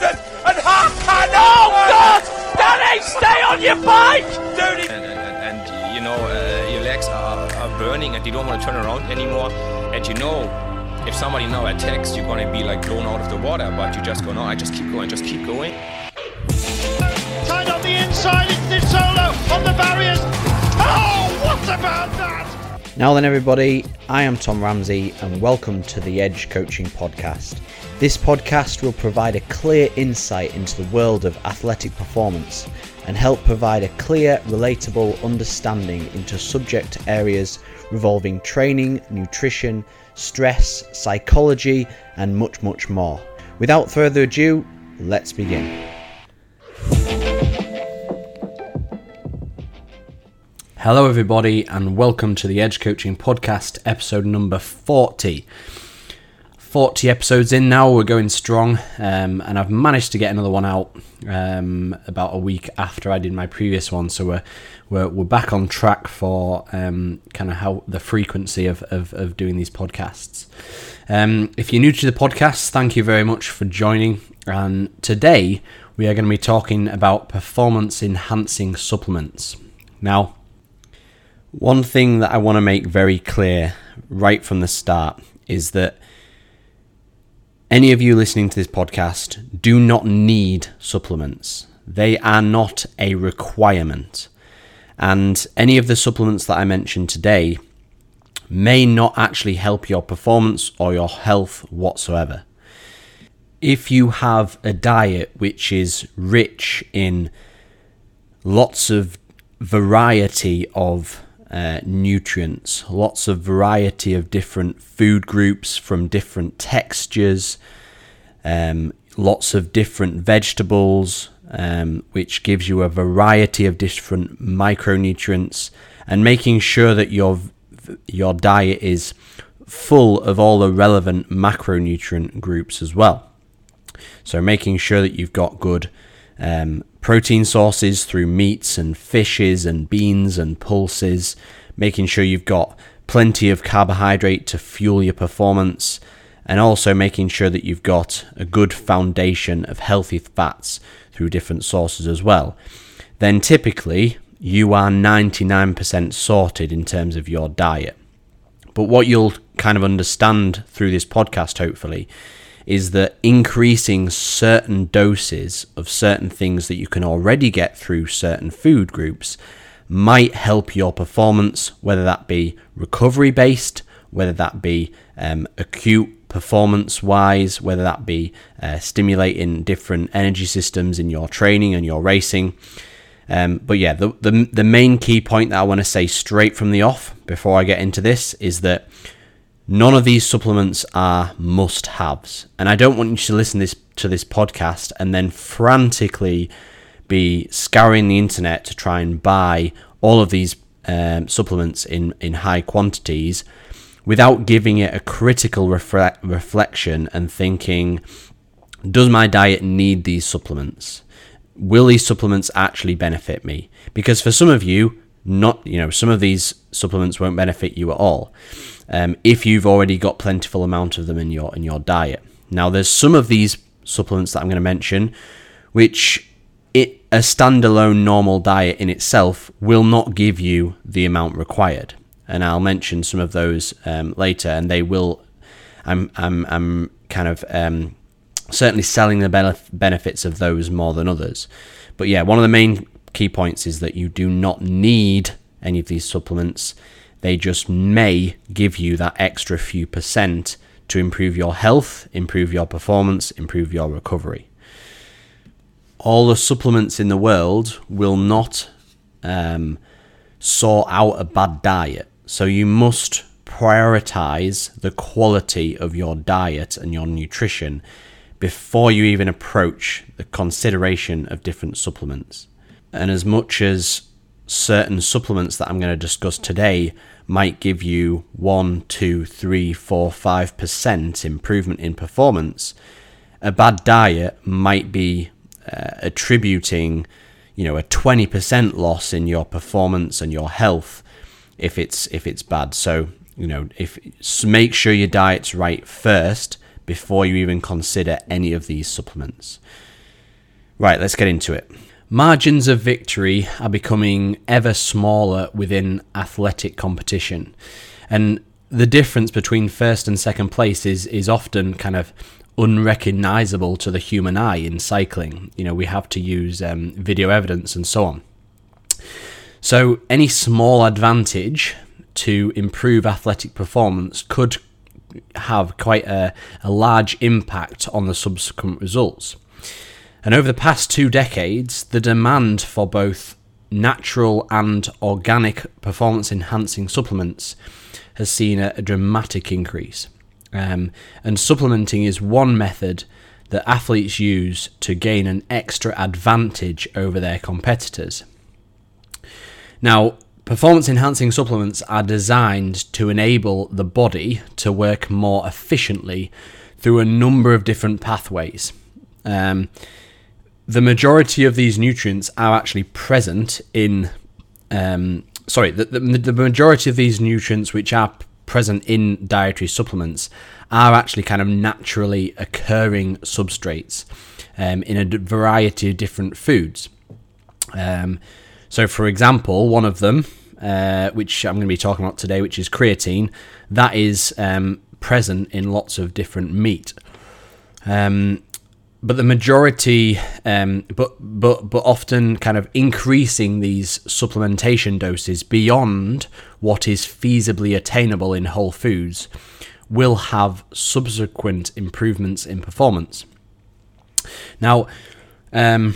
season, and Hakan. Oh God! Danny, stay on your bike! Dude, and, and, and you know uh, your legs are, are burning and you don't want to turn around anymore and you know if somebody now attacks you're going to be like blown out of the water but you just go no i just keep going just keep going Tied on the inside, it's Nizzolo on the barriers. Oh, what about that? Now then, everybody, I am Tom Ramsey, and welcome to the Edge Coaching Podcast. This podcast will provide a clear insight into the world of athletic performance and help provide a clear, relatable understanding into subject areas revolving training, nutrition, stress, psychology, and much, much more. Without further ado, let's begin. Hello, everybody, and welcome to the Edge Coaching Podcast, episode number 40. 40 episodes in now, we're going strong, um, and I've managed to get another one out um, about a week after I did my previous one, so we're, we're, we're back on track for um, kind of how the frequency of, of, of doing these podcasts. Um, if you're new to the podcast, thank you very much for joining, and today we are going to be talking about performance enhancing supplements. Now, one thing that I want to make very clear right from the start is that any of you listening to this podcast do not need supplements. They are not a requirement. And any of the supplements that I mentioned today may not actually help your performance or your health whatsoever. If you have a diet which is rich in lots of variety of uh, nutrients, lots of variety of different food groups from different textures, um, lots of different vegetables, um, which gives you a variety of different micronutrients, and making sure that your your diet is full of all the relevant macronutrient groups as well. So making sure that you've got good um, protein sources through meats and fishes and beans and pulses, making sure you've got plenty of carbohydrate to fuel your performance, and also making sure that you've got a good foundation of healthy fats through different sources as well. Then typically you are 99% sorted in terms of your diet. But what you'll kind of understand through this podcast, hopefully, is that increasing certain doses of certain things that you can already get through certain food groups might help your performance, whether that be recovery based, whether that be um, acute performance wise, whether that be uh, stimulating different energy systems in your training and your racing. Um, but yeah, the, the, the main key point that I want to say straight from the off before I get into this is that None of these supplements are must haves. And I don't want you to listen this, to this podcast and then frantically be scouring the internet to try and buy all of these um, supplements in, in high quantities without giving it a critical refle- reflection and thinking, does my diet need these supplements? Will these supplements actually benefit me? Because for some of you, not you know some of these supplements won't benefit you at all um, if you've already got plentiful amount of them in your in your diet. Now, there's some of these supplements that I'm going to mention, which it a standalone normal diet in itself will not give you the amount required, and I'll mention some of those um, later, and they will. I'm I'm I'm kind of um, certainly selling the benefits of those more than others, but yeah, one of the main key points is that you do not need any of these supplements they just may give you that extra few percent to improve your health, improve your performance, improve your recovery. All the supplements in the world will not um, sort out a bad diet. So you must prioritize the quality of your diet and your nutrition before you even approach the consideration of different supplements. And as much as certain supplements that I'm going to discuss today might give you one, two, three, four, five percent improvement in performance, a bad diet might be uh, attributing, you know, a twenty percent loss in your performance and your health if it's if it's bad. So you know, if make sure your diet's right first before you even consider any of these supplements. Right, let's get into it. Margins of victory are becoming ever smaller within athletic competition. And the difference between first and second place is, is often kind of unrecognizable to the human eye in cycling. You know, we have to use um, video evidence and so on. So, any small advantage to improve athletic performance could have quite a, a large impact on the subsequent results. And over the past two decades, the demand for both natural and organic performance enhancing supplements has seen a, a dramatic increase. Um, and supplementing is one method that athletes use to gain an extra advantage over their competitors. Now, performance enhancing supplements are designed to enable the body to work more efficiently through a number of different pathways. Um, the majority of these nutrients are actually present in um, sorry the, the, the, majority of these nutrients which are present in dietary supplements are actually kind of naturally occurring substrates um, in a variety of different foods. Um, so for example one of them uh, which i'm going to be talking about today which is creatine that is um, present in lots of different meat. Um, but the majority, um, but but but often kind of increasing these supplementation doses beyond what is feasibly attainable in whole foods will have subsequent improvements in performance. Now, um,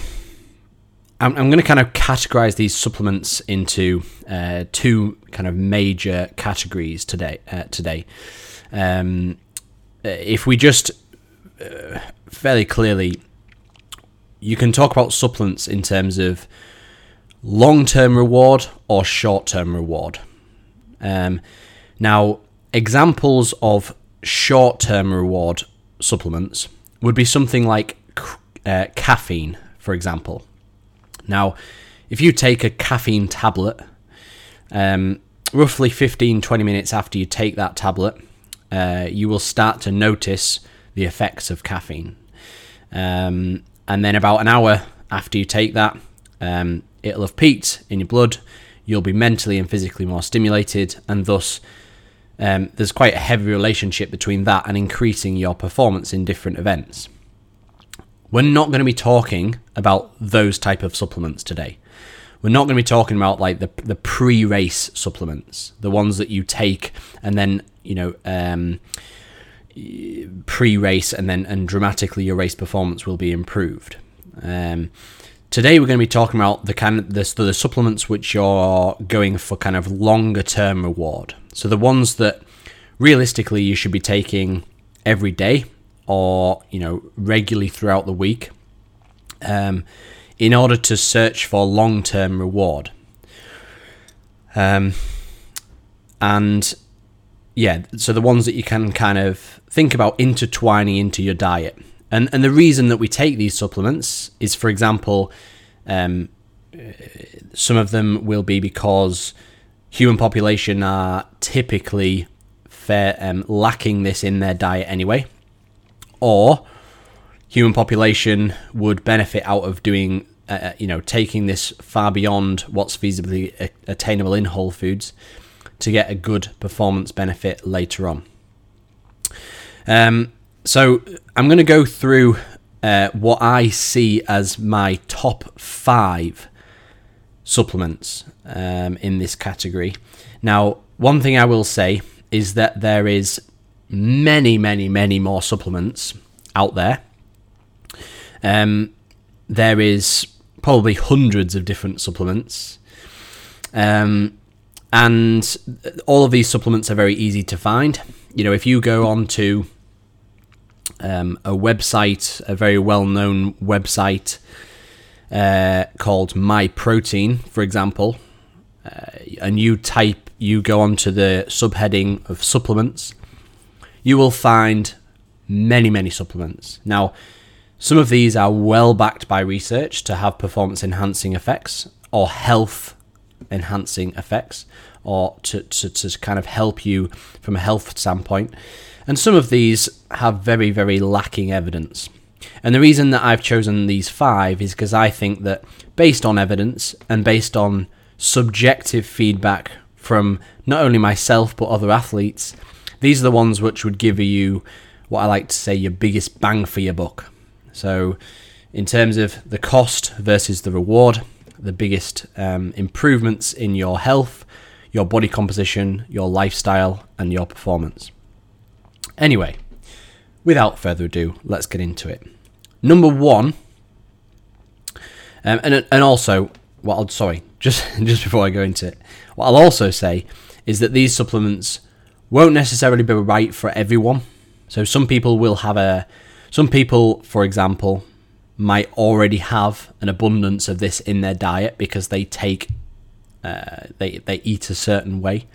I'm, I'm going to kind of categorize these supplements into uh, two kind of major categories today. Uh, today, um, if we just uh, fairly clearly, you can talk about supplements in terms of long term reward or short term reward. Um, now, examples of short term reward supplements would be something like uh, caffeine, for example. Now, if you take a caffeine tablet, um, roughly 15 20 minutes after you take that tablet, uh, you will start to notice the effects of caffeine. Um, and then about an hour after you take that, um, it'll have peaked in your blood. You'll be mentally and physically more stimulated, and thus um, there's quite a heavy relationship between that and increasing your performance in different events. We're not going to be talking about those type of supplements today. We're not going to be talking about like the the pre-race supplements, the ones that you take and then you know um, pre-race and then and dramatically your race performance will be improved. Um, today we're going to be talking about the kind of the, the supplements which are going for kind of longer term reward. So the ones that realistically you should be taking every day or you know regularly throughout the week um, in order to search for long term reward. Um, and yeah, so the ones that you can kind of think about intertwining into your diet. And and the reason that we take these supplements is, for example, um, some of them will be because human population are typically fair, um, lacking this in their diet anyway, or human population would benefit out of doing, uh, uh you know, taking this far beyond what's feasibly attainable in whole foods to get a good performance benefit later on. Um, so I'm going to go through uh, what I see as my top five supplements um, in this category. Now, one thing I will say is that there is many, many, many more supplements out there. Um, there is probably hundreds of different supplements. Um, and all of these supplements are very easy to find. You know, if you go on to um, a website, a very well-known website uh, called MyProtein, for example, uh, and you type, you go onto the subheading of supplements, you will find many, many supplements. Now, some of these are well backed by research to have performance enhancing effects or health enhancing effects or to, to, to kind of help you from a health standpoint. And some of these have very, very lacking evidence. And the reason that I've chosen these five is because I think that based on evidence and based on subjective feedback from not only myself but other athletes, these are the ones which would give you what I like to say your biggest bang for your buck. So, in terms of the cost versus the reward, the biggest um, improvements in your health, your body composition, your lifestyle, and your performance. Anyway, without further ado, let's get into it. Number one, um, and and also, what I'll sorry, just just before I go into it, what I'll also say is that these supplements won't necessarily be right for everyone. So some people will have a, some people, for example, might already have an abundance of this in their diet because they take, uh, they they eat a certain way,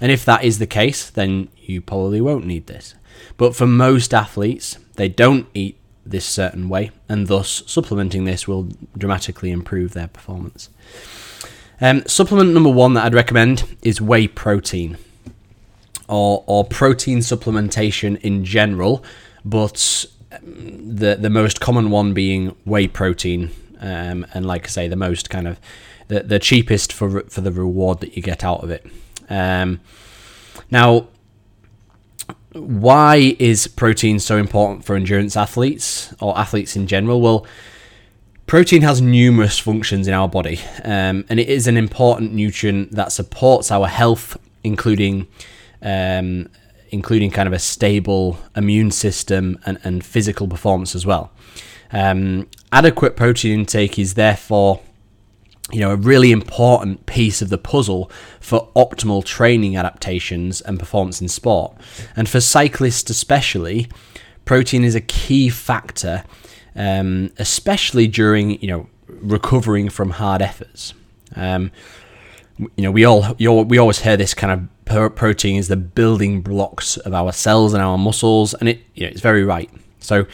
and if that is the case, then you probably won't need this. But for most athletes, they don't eat this certain way, and thus supplementing this will dramatically improve their performance. Um, supplement number one that I'd recommend is whey protein, or or protein supplementation in general, but um, the the most common one being whey protein, um, and like I say, the most kind of the, the cheapest for for the reward that you get out of it. Um, now, why is protein so important for endurance athletes or athletes in general? Well, protein has numerous functions in our body, um, and it is an important nutrient that supports our health, including um, including kind of a stable immune system and, and physical performance as well. Um, adequate protein intake is therefore you know, a really important piece of the puzzle for optimal training adaptations and performance in sport. And for cyclists especially, protein is a key factor, um, especially during you know recovering from hard efforts. Um, you know, we all we always hear this kind of protein is the building blocks of our cells and our muscles, and it you know it's very right. So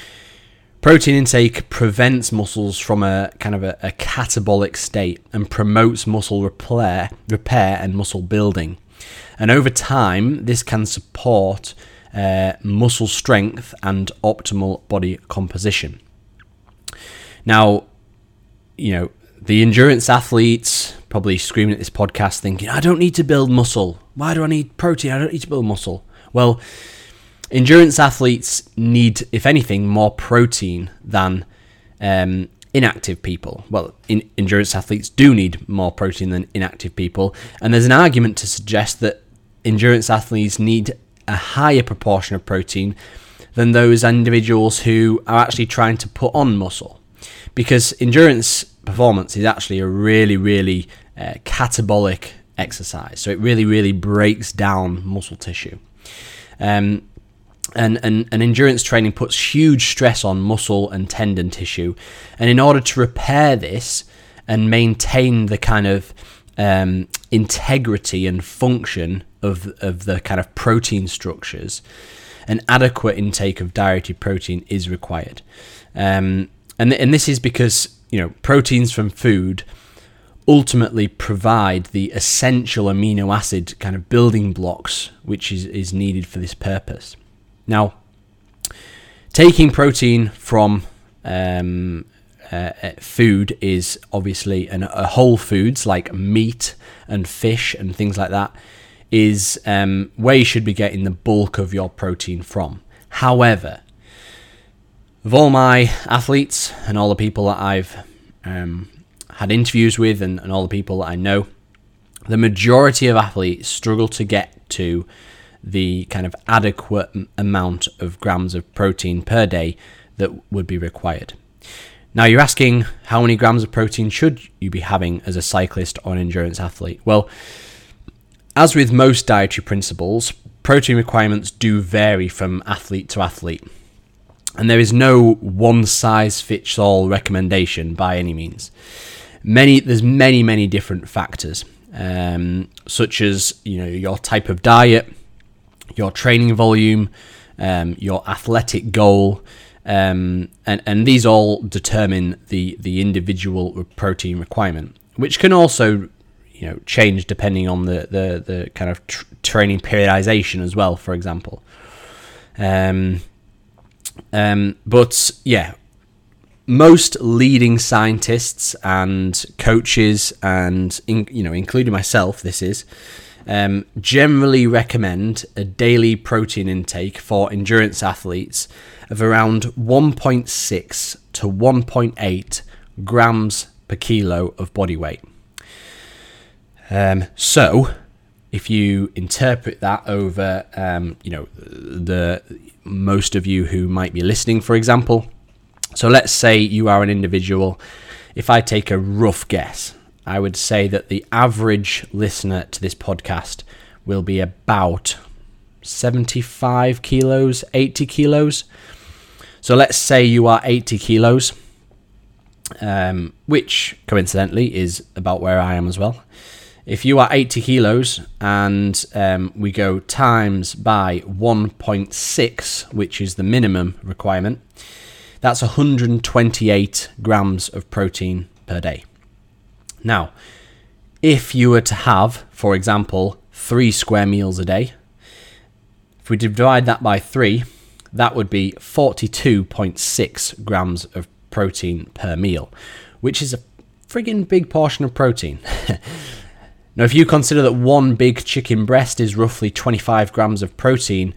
Protein intake prevents muscles from a kind of a, a, catabolic state and promotes muscle repair, repair and muscle building. And over time, this can support uh, muscle strength and optimal body composition. Now, you know, the endurance athletes probably screaming at this podcast thinking, I don't need to build muscle. Why do I need protein? I don't need to build muscle. Well, endurance athletes need, if anything, more protein than um, inactive people. Well, in, endurance athletes do need more protein than inactive people, and there's an argument to suggest that endurance athletes need a higher proportion of protein than those individuals who are actually trying to put on muscle. Because endurance performance is actually a really, really uh, catabolic exercise. So it really, really breaks down muscle tissue. Um, and, and, and endurance training puts huge stress on muscle and tendon tissue. And in order to repair this and maintain the kind of um, integrity and function of, of the kind of protein structures, an adequate intake of dietary protein is required. Um, and, and this is because, you know, proteins from food ultimately provide the essential amino acid kind of building blocks which is, is needed for this purpose. Now, taking protein from um, uh, uh, food is obviously an, a whole foods like meat and fish and things like that is um, where you should be getting the bulk of your protein from. However, of all my athletes and all the people that I've um, had interviews with and, and all the people that I know, the majority of athletes struggle to get to the kind of adequate amount of grams of protein per day that would be required. Now, you're asking how many grams of protein should you be having as a cyclist or an endurance athlete? Well, as with most dietary principles, protein requirements do vary from athlete to athlete. And there is no one size fits all recommendation by any means. Many there's many many different factors, um, such as you know your type of diet, your training volume, um, your athletic goal, um, and and these all determine the the individual protein requirement, which can also you know change depending on the the, the kind of tr- training periodization as well. For example, um, Um, but yeah, most leading scientists and coaches, and in, you know, including myself, this is um, generally recommend a daily protein intake for endurance athletes of around 1.6 to 1.8 grams per kilo of body weight. Um, so, if you interpret that over, um, you know, the most of you who might be listening, for example. So let's say you are an individual. If I take a rough guess, I would say that the average listener to this podcast will be about 75 kilos, 80 kilos. So let's say you are 80 kilos, um, which coincidentally is about where I am as well. If you are 80 kilos and um, we go times by 1.6, which is the minimum requirement, that's 128 grams of protein per day. Now, if you were to have, for example, three square meals a day, if we divide that by three, that would be 42.6 grams of protein per meal, which is a friggin' big portion of protein. now, if you consider that one big chicken breast is roughly 25 grams of protein,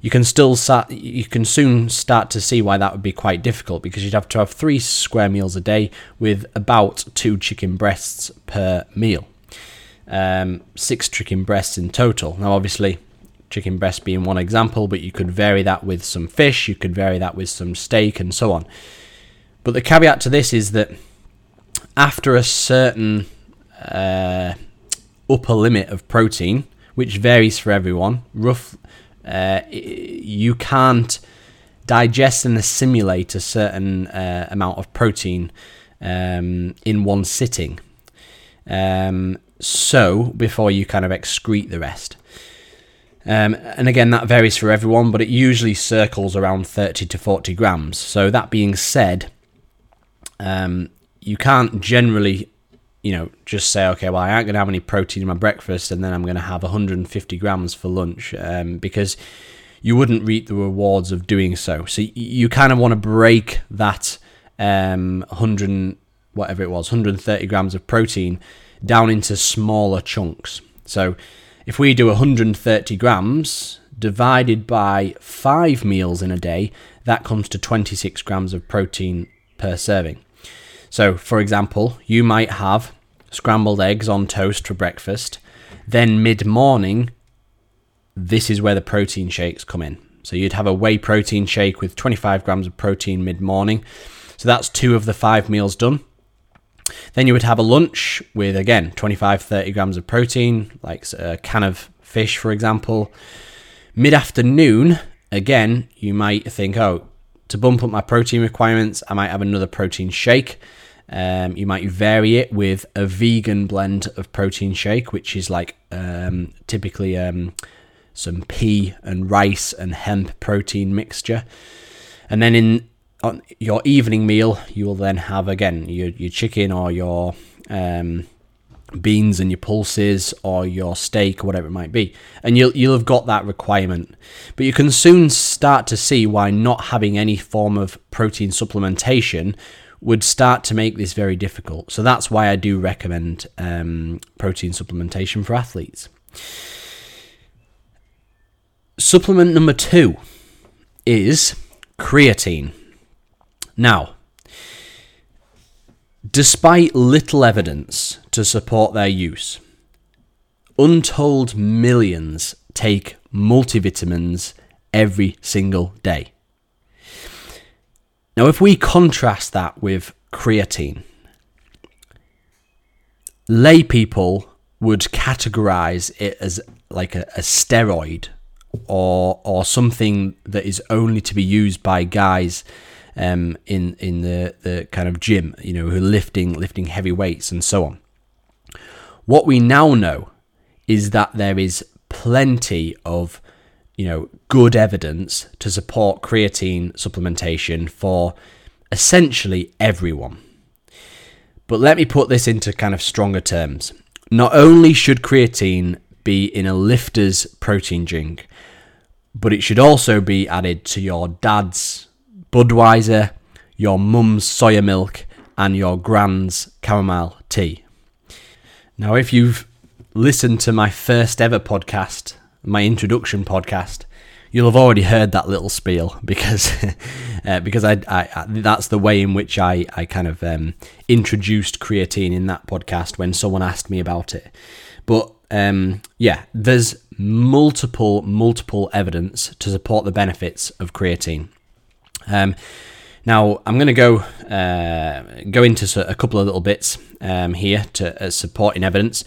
you can still start, you can soon start to see why that would be quite difficult because you'd have to have three square meals a day with about two chicken breasts per meal. Um, six chicken breasts in total. Now, obviously, chicken breast being one example, but you could vary that with some fish, you could vary that with some steak, and so on. But the caveat to this is that after a certain uh, upper limit of protein, which varies for everyone, rough uh, you can't digest and assimilate a certain uh, amount of protein um, in one sitting. Um, so before you kind of excrete the rest. Um, and again, that varies for everyone, but it usually circles around 30 to 40 grams. So, that being said, um, you can't generally you know, just say, okay, well, I aren't going to have any protein in my breakfast and then I'm going to have 150 grams for lunch um, because you wouldn't reap the rewards of doing so. So you kind of want to break that um, 100, whatever it was, 130 grams of protein down into smaller chunks. So if we do 130 grams divided by five meals in a day, that comes to 26 grams of protein per serving. So, for example, you might have scrambled eggs on toast for breakfast. Then mid morning, this is where the protein shakes come in. So you'd have a whey protein shake with 25 grams of protein mid morning. So that's two of the five meals done. Then you would have a lunch with, again, 25, 30 grams of protein, like a can of fish, for example. Mid afternoon, again, you might think, oh, to bump up my protein requirements, I might have another protein shake. Um, you might vary it with a vegan blend of protein shake, which is like um, typically um, some pea and rice and hemp protein mixture. And then in on your evening meal, you will then have again your, your chicken or your um, beans and your pulses or your steak or whatever it might be and you'll you'll have got that requirement but you can soon start to see why not having any form of protein supplementation would start to make this very difficult. So that's why I do recommend um, protein supplementation for athletes. Supplement number two is creatine. Now, despite little evidence to support their use, untold millions take multivitamins every single day. Now, if we contrast that with creatine, lay people would categorize it as like a, a steroid or or something that is only to be used by guys um, in in the, the kind of gym, you know, who are lifting lifting heavy weights and so on. What we now know is that there is plenty of you know, good evidence to support creatine supplementation for essentially everyone. But let me put this into kind of stronger terms. Not only should creatine be in a lifter's protein drink, but it should also be added to your dad's Budweiser, your mum's soya milk, and your grand's chamomile tea. Now, if you've listened to my first ever podcast, my introduction podcast, you'll have already heard that little spiel because uh, because I, I, I, that's the way in which I I kind of um, introduced creatine in that podcast when someone asked me about it. But um, yeah, there's multiple multiple evidence to support the benefits of creatine. Um, now I'm going to go uh, go into a couple of little bits um, here to uh, supporting evidence.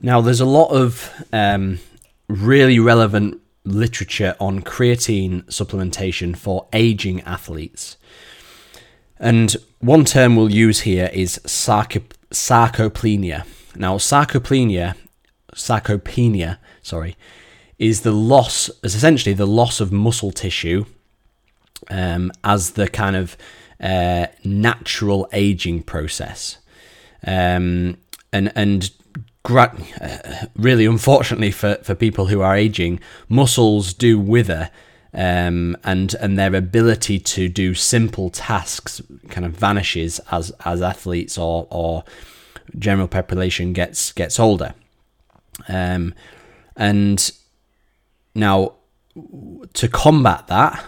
Now there's a lot of um, really relevant literature on creatine supplementation for aging athletes. And one term we'll use here is sarcopenia. Now, sarcopenia, sarcopenia, sorry, is the loss, is essentially the loss of muscle tissue um, as the kind of uh, natural aging process. Um, and and gra- uh, really, unfortunately for, for people who are aging, muscles do wither. Um, and and their ability to do simple tasks kind of vanishes as as athletes or or general population gets gets older. Um, and now to combat that,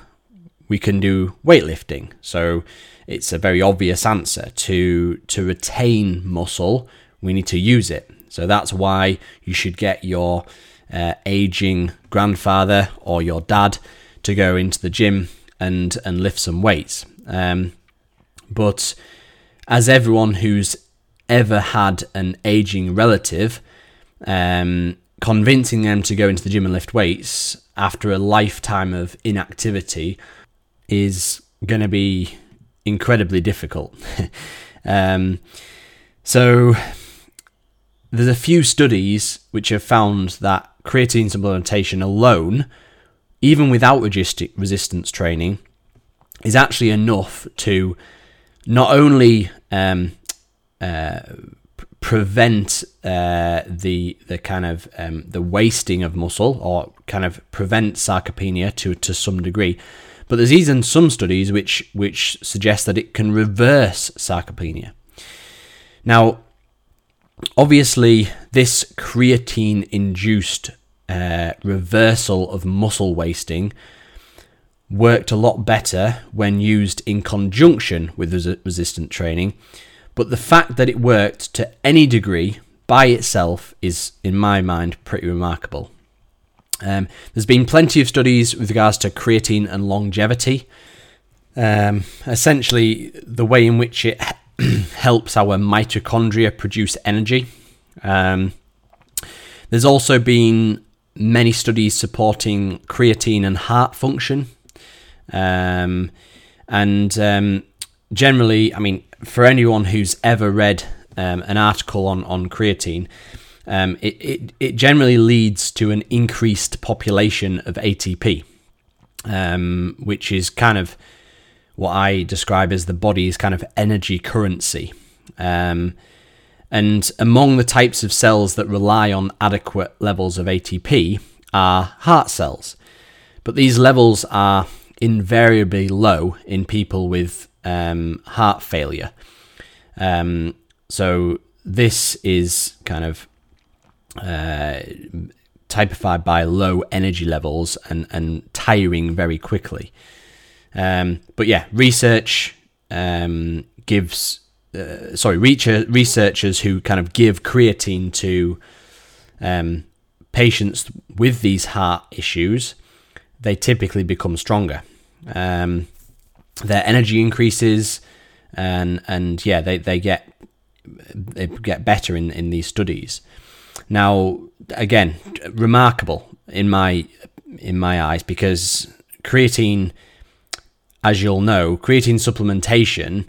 we can do weightlifting. So it's a very obvious answer to to retain muscle. We need to use it. So that's why you should get your uh, aging grandfather or your dad to go into the gym and and lift some weights. Um, but as everyone who's ever had an aging relative, um, convincing them to go into the gym and lift weights after a lifetime of inactivity is going to be incredibly difficult. um, so there's a few studies which have found that creatine supplementation alone, even without resistance training, is actually enough to not only um, uh, prevent uh, the the kind of um, the wasting of muscle or kind of prevent sarcopenia to to some degree, but there's even some studies which which suggest that it can reverse sarcopenia. Now, obviously, this creatine induced uh, reversal of muscle wasting worked a lot better when used in conjunction with res- resistant training. But the fact that it worked to any degree by itself is, in my mind, pretty remarkable. Um, there's been plenty of studies with regards to creatine and longevity. Um, essentially, the way in which it helps our mitochondria produce energy. Um, there's also been many studies supporting creatine and heart function. Um, and um, generally, I mean, for anyone who's ever read um, an article on, on creatine, um, it, it, it generally leads to an increased population of ATP, um, which is kind of what I describe as the body's kind of energy currency. Um, and among the types of cells that rely on adequate levels of ATP are heart cells. But these levels are invariably low in people with um, heart failure. Um, so this is kind of uh, typified by low energy levels and, and tiring very quickly. Um, but yeah, research um, gives, uh, sorry, researchers who kind of give creatine to um, patients with these heart issues, they typically become stronger. Um, their energy increases, and and yeah, they, they get they get better in, in these studies. Now, again, remarkable in my in my eyes because creatine, as you'll know, creatine supplementation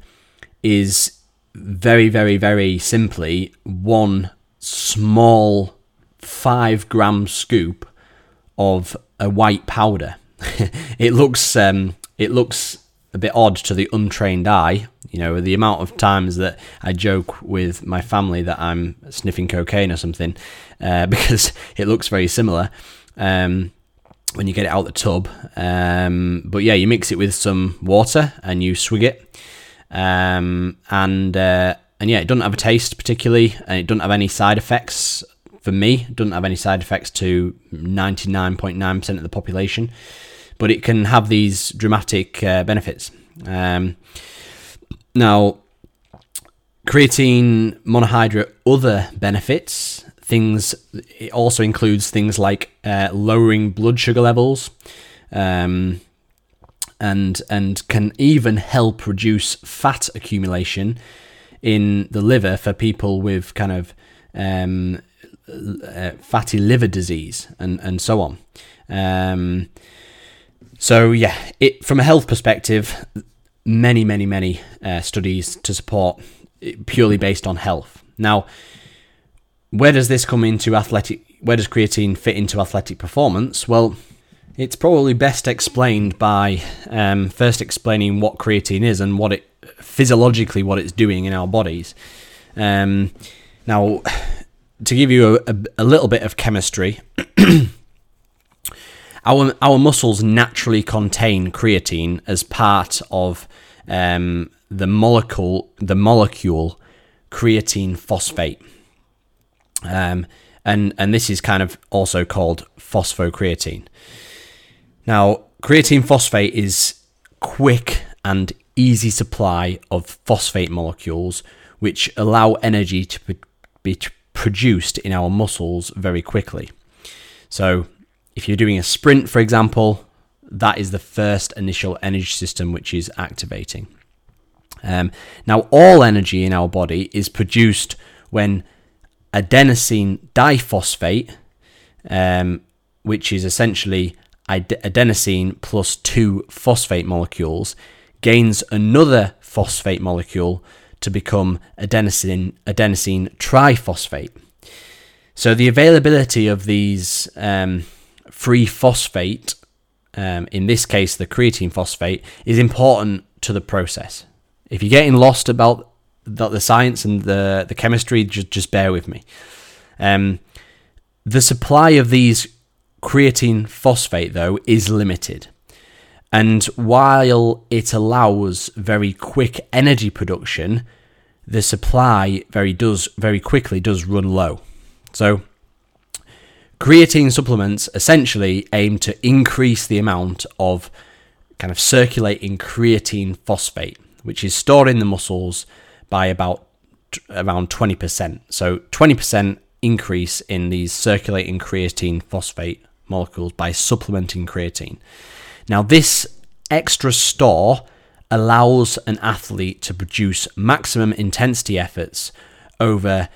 is very, very, very simply one small five gram scoop of a white powder. it looks um, it looks a bit odd to the untrained eye. You know, the amount of times that I joke with my family that I'm sniffing cocaine or something uh, because it looks very similar. Um, when you get it out the tub. Um, but yeah, you mix it with some water and you swig it. Um, and uh, and yeah, it doesn't have a taste particularly, and it doesn't have any side effects. For me, it doesn't have any side effects to 99.9% of the population, but it can have these dramatic uh, benefits. Um, now, creatine monohydrate other benefits things it also includes things like uh, lowering blood sugar levels um, and and can even help reduce fat accumulation in the liver for people with kind of um, uh, fatty liver disease and and so on. Um, so yeah it from a health perspective many many many uh, studies to support purely based on health. Now, where does this come into athletic? Where does creatine fit into athletic performance? Well, it's probably best explained by um, first explaining what creatine is and what it physiologically what it's doing in our bodies. Um, now, to give you a, a, a little bit of chemistry, our our muscles naturally contain creatine as part of um, the molecule the molecule creatine phosphate. Um, and and this is kind of also called phosphocreatine. Now, creatine phosphate is quick and easy supply of phosphate molecules, which allow energy to be produced in our muscles very quickly. So, if you're doing a sprint, for example, that is the first initial energy system which is activating. Um, now, all energy in our body is produced when adenosine diphosphate, um, which is essentially adenosine plus two phosphate molecules, gains another phosphate molecule to become adenosine adenosine triphosphate. So the availability of these um, free phosphate, um, in this case the creatine phosphate, is important to the process. If you're getting lost about the, the science and the, the chemistry, just, just bear with me. Um, the supply of these creatine phosphate, though, is limited. And while it allows very quick energy production, the supply very does very quickly does run low. So creatine supplements essentially aim to increase the amount of kind of circulating creatine phosphate which is stored in the muscles by about around 20%. So 20% increase in these circulating creatine phosphate molecules by supplementing creatine. Now, this extra store allows an athlete to produce maximum intensity efforts over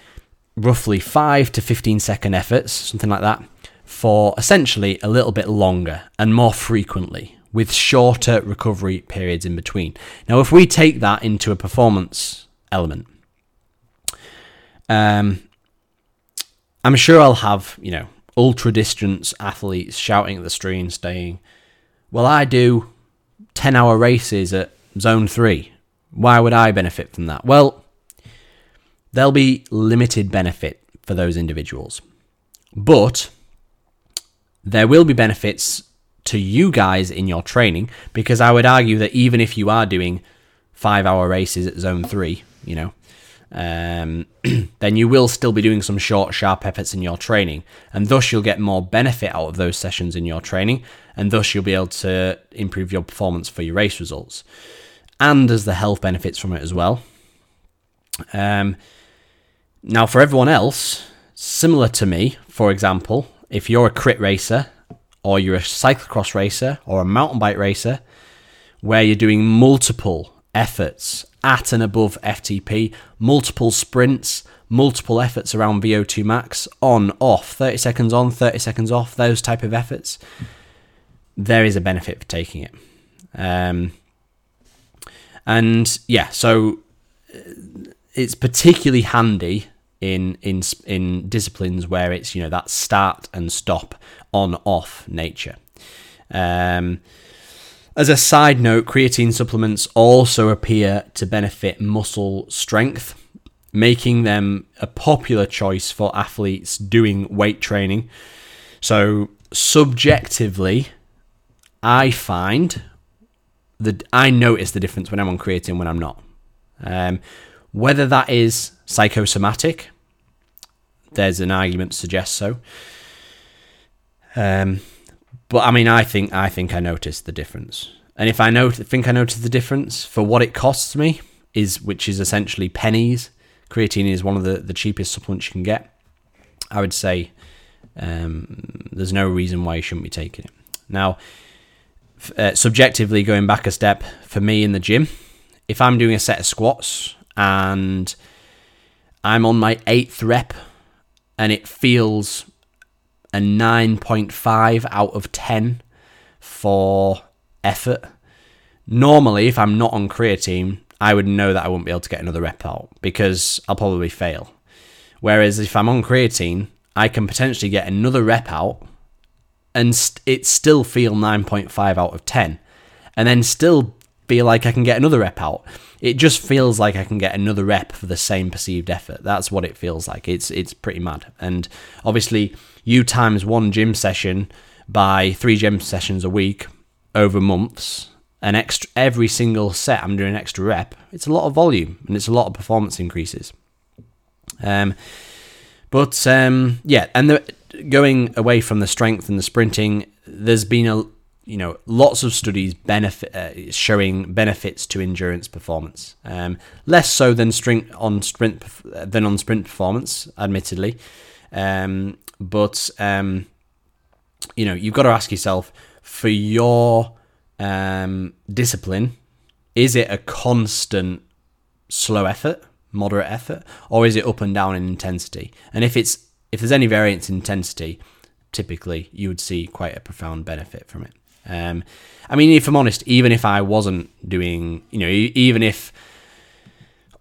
roughly 5 to 15 second efforts, something like that, for essentially a little bit longer and more frequently, with shorter recovery periods in between. Now, if we take that into a performance element, um, I'm sure I'll have, you know, ultra distance athletes shouting at the screen saying, Well, I do 10 hour races at zone three. Why would I benefit from that? Well, there'll be limited benefit for those individuals. But there will be benefits to you guys in your training because I would argue that even if you are doing five hour races at zone three, you know, um, then you will still be doing some short, sharp efforts in your training, and thus you'll get more benefit out of those sessions in your training, and thus you'll be able to improve your performance for your race results, and as the health benefits from it as well. Um, now, for everyone else, similar to me, for example, if you're a crit racer or you're a cyclocross racer or a mountain bike racer where you're doing multiple efforts at and above FTP, multiple sprints, multiple efforts around VO2 max, on, off, 30 seconds on, 30 seconds off, those type of efforts, there is a benefit for taking it. Um, and yeah, so uh, it's particularly handy in in in disciplines where it's you know that start and stop on off nature. Um, as a side note, creatine supplements also appear to benefit muscle strength, making them a popular choice for athletes doing weight training. So, subjectively, I find that I notice the difference when I'm on creatine when I'm not. Um, whether that is psychosomatic, there's an argument to suggest so. Um, but I mean, I think I think I noticed the difference, and if I know think I noticed the difference for what it costs me is, which is essentially pennies. Creatine is one of the the cheapest supplements you can get. I would say um, there's no reason why you shouldn't be taking it. Now, uh, subjectively, going back a step for me in the gym, if I'm doing a set of squats and I'm on my eighth rep and it feels a 9.5 out of 10 for effort. Normally, if I'm not on creatine, I would know that I wouldn't be able to get another rep out because I'll probably fail. Whereas if I'm on creatine, I can potentially get another rep out and st- it still feel 9.5 out of 10 and then still feel like I can get another rep out. It just feels like I can get another rep for the same perceived effort. That's what it feels like. It's it's pretty mad. And obviously you times one gym session by three gym sessions a week over months, an extra every single set I'm doing an extra rep. It's a lot of volume and it's a lot of performance increases. Um, but um, yeah, and the, going away from the strength and the sprinting, there's been a you know lots of studies benefit uh, showing benefits to endurance performance. Um, less so than sprint on sprint than on sprint performance, admittedly. Um, but um, you know you've got to ask yourself for your um, discipline: is it a constant slow effort, moderate effort, or is it up and down in intensity? And if it's if there's any variance in intensity, typically you would see quite a profound benefit from it. Um, I mean, if I'm honest, even if I wasn't doing, you know, even if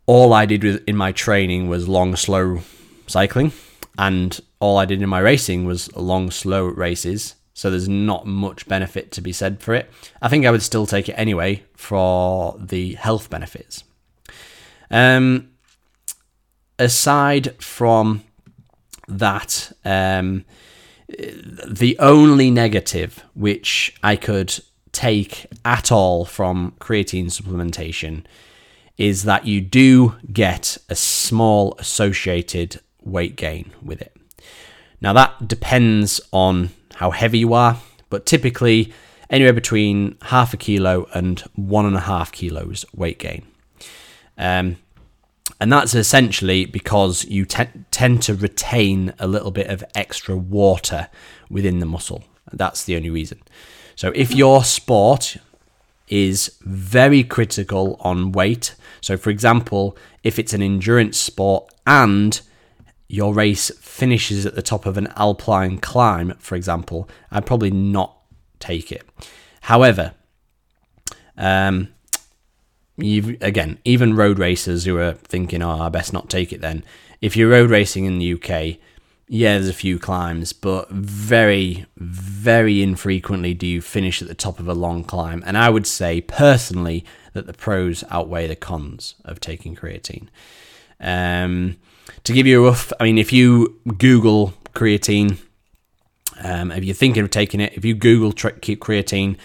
all I did in my training was long, slow cycling, and all I did in my racing was long, slow races, so there's not much benefit to be said for it. I think I would still take it anyway for the health benefits. Um, aside from that, um, the only negative which I could take at all from creatine supplementation is that you do get a small associated weight gain with it. Now, that depends on how heavy you are, but typically anywhere between half a kilo and one and a half kilos weight gain. Um, and that's essentially because you te- tend to retain a little bit of extra water within the muscle. That's the only reason. So if your sport is very critical on weight, so for example, if it's an endurance sport and your race finishes at the top of an alpine climb, for example, I'd probably not take it. However, um, you've, again, even road racers who are thinking, oh, I best not take it then. If you're road racing in the UK, yeah, there's a few climbs, but very, very infrequently do you finish at the top of a long climb. And I would say personally that the pros outweigh the cons of taking creatine. Um, to give you a rough, I mean, if you Google creatine, um, if you're thinking of taking it, if you Google creatine,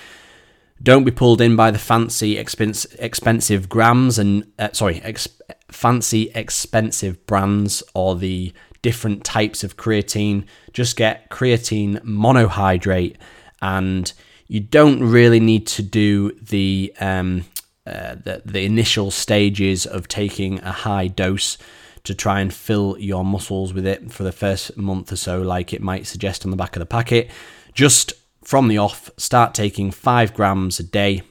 don't be pulled in by the fancy, expense, expensive grams and uh, sorry, ex- fancy, expensive brands or the different types of creatine. Just get creatine monohydrate, and you don't really need to do the um, uh, the, the initial stages of taking a high dose to try and fill your muscles with it for the first month or so, like it might suggest on the back of the packet. Just from the off, start taking five grams a day,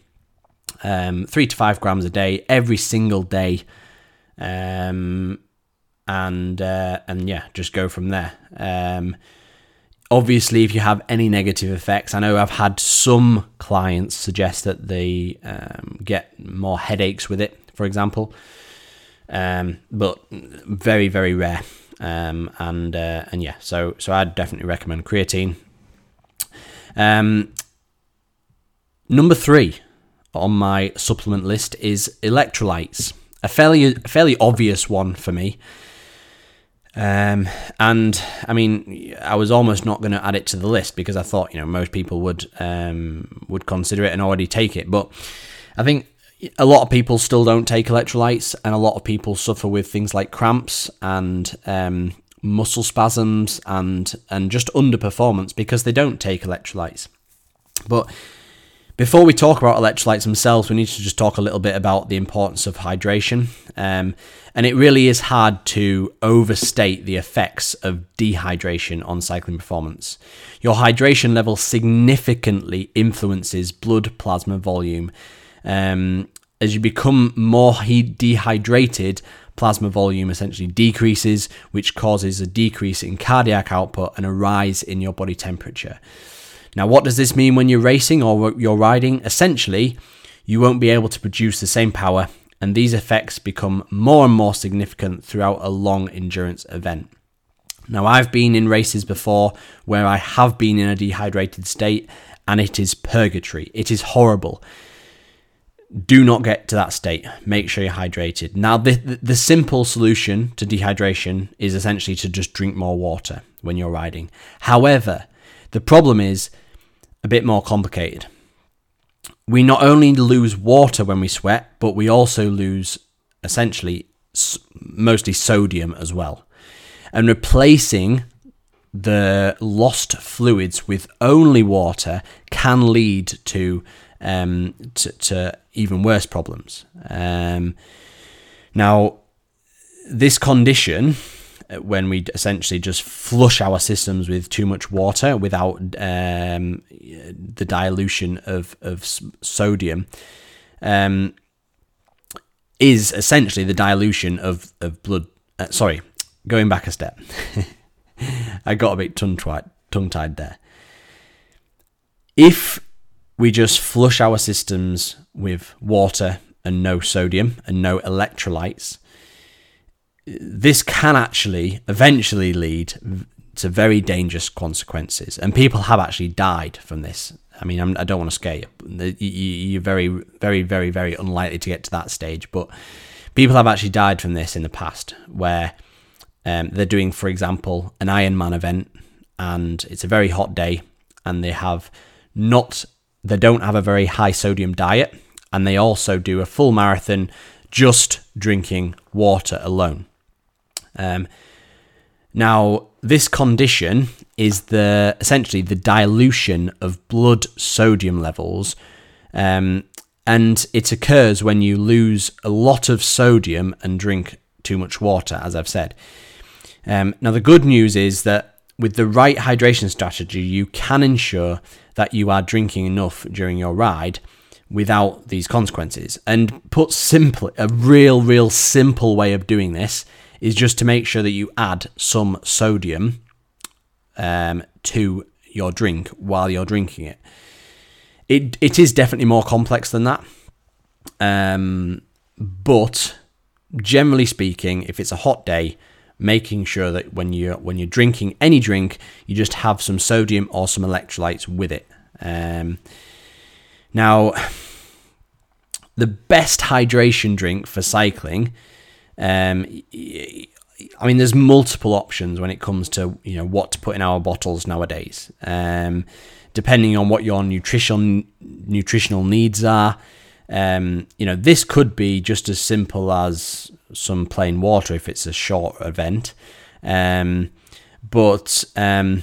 um, three to five grams a day, every single day, um, and uh, and yeah, just go from there. Um, obviously, if you have any negative effects, I know I've had some clients suggest that they um, get more headaches with it, for example, um, but very very rare. Um, and uh, and yeah, so so I'd definitely recommend creatine. Um, number three on my supplement list is electrolytes. A fairly a fairly obvious one for me. Um, and I mean, I was almost not going to add it to the list because I thought you know most people would um, would consider it and already take it. But I think a lot of people still don't take electrolytes, and a lot of people suffer with things like cramps and um, muscle spasms and and just underperformance because they don't take electrolytes. But before we talk about electrolytes themselves, we need to just talk a little bit about the importance of hydration. Um, and it really is hard to overstate the effects of dehydration on cycling performance. Your hydration level significantly influences blood plasma volume. Um, as you become more dehydrated, plasma volume essentially decreases, which causes a decrease in cardiac output and a rise in your body temperature. Now, what does this mean when you're racing or you're riding? Essentially, you won't be able to produce the same power, and these effects become more and more significant throughout a long endurance event. Now, I've been in races before where I have been in a dehydrated state, and it is purgatory. It is horrible. Do not get to that state. Make sure you're hydrated. Now, the, the simple solution to dehydration is essentially to just drink more water when you're riding. However, the problem is a bit more complicated. We not only lose water when we sweat, but we also lose essentially mostly sodium as well. And replacing the lost fluids with only water can lead to um, to, to, even worse problems. Um, now, this condition uh, when we essentially just flush our systems with too much water without um, the dilution of, of sodium um, is essentially the dilution of, of blood. Uh, sorry, going back a step. I got a bit tongue tied there. If we just flush our systems with water and no sodium and no electrolytes, this can actually eventually lead to very dangerous consequences, and people have actually died from this. I mean, I'm, I do not want to scare you. You're very, very, very, very unlikely to get to that stage, but people have actually died from this in the past, where um, they're doing, for example, an Ironman event, and it's a very hot day, and they have not, they don't have a very high sodium diet, and they also do a full marathon just drinking water alone. Um, now, this condition is the essentially the dilution of blood sodium levels, um, and it occurs when you lose a lot of sodium and drink too much water, as I've said. Um, now, the good news is that with the right hydration strategy, you can ensure that you are drinking enough during your ride without these consequences. And put simply, a real, real simple way of doing this is just to make sure that you add some sodium um, to your drink while you're drinking it. It it is definitely more complex than that, um, but generally speaking, if it's a hot day, making sure that when you're when you're drinking any drink, you just have some sodium or some electrolytes with it. Um, now, the best hydration drink for cycling um, I mean, there's multiple options when it comes to you know what to put in our bottles nowadays. Um, depending on what your nutritional nutritional needs are, um, you know, this could be just as simple as some plain water if it's a short event. Um, but um,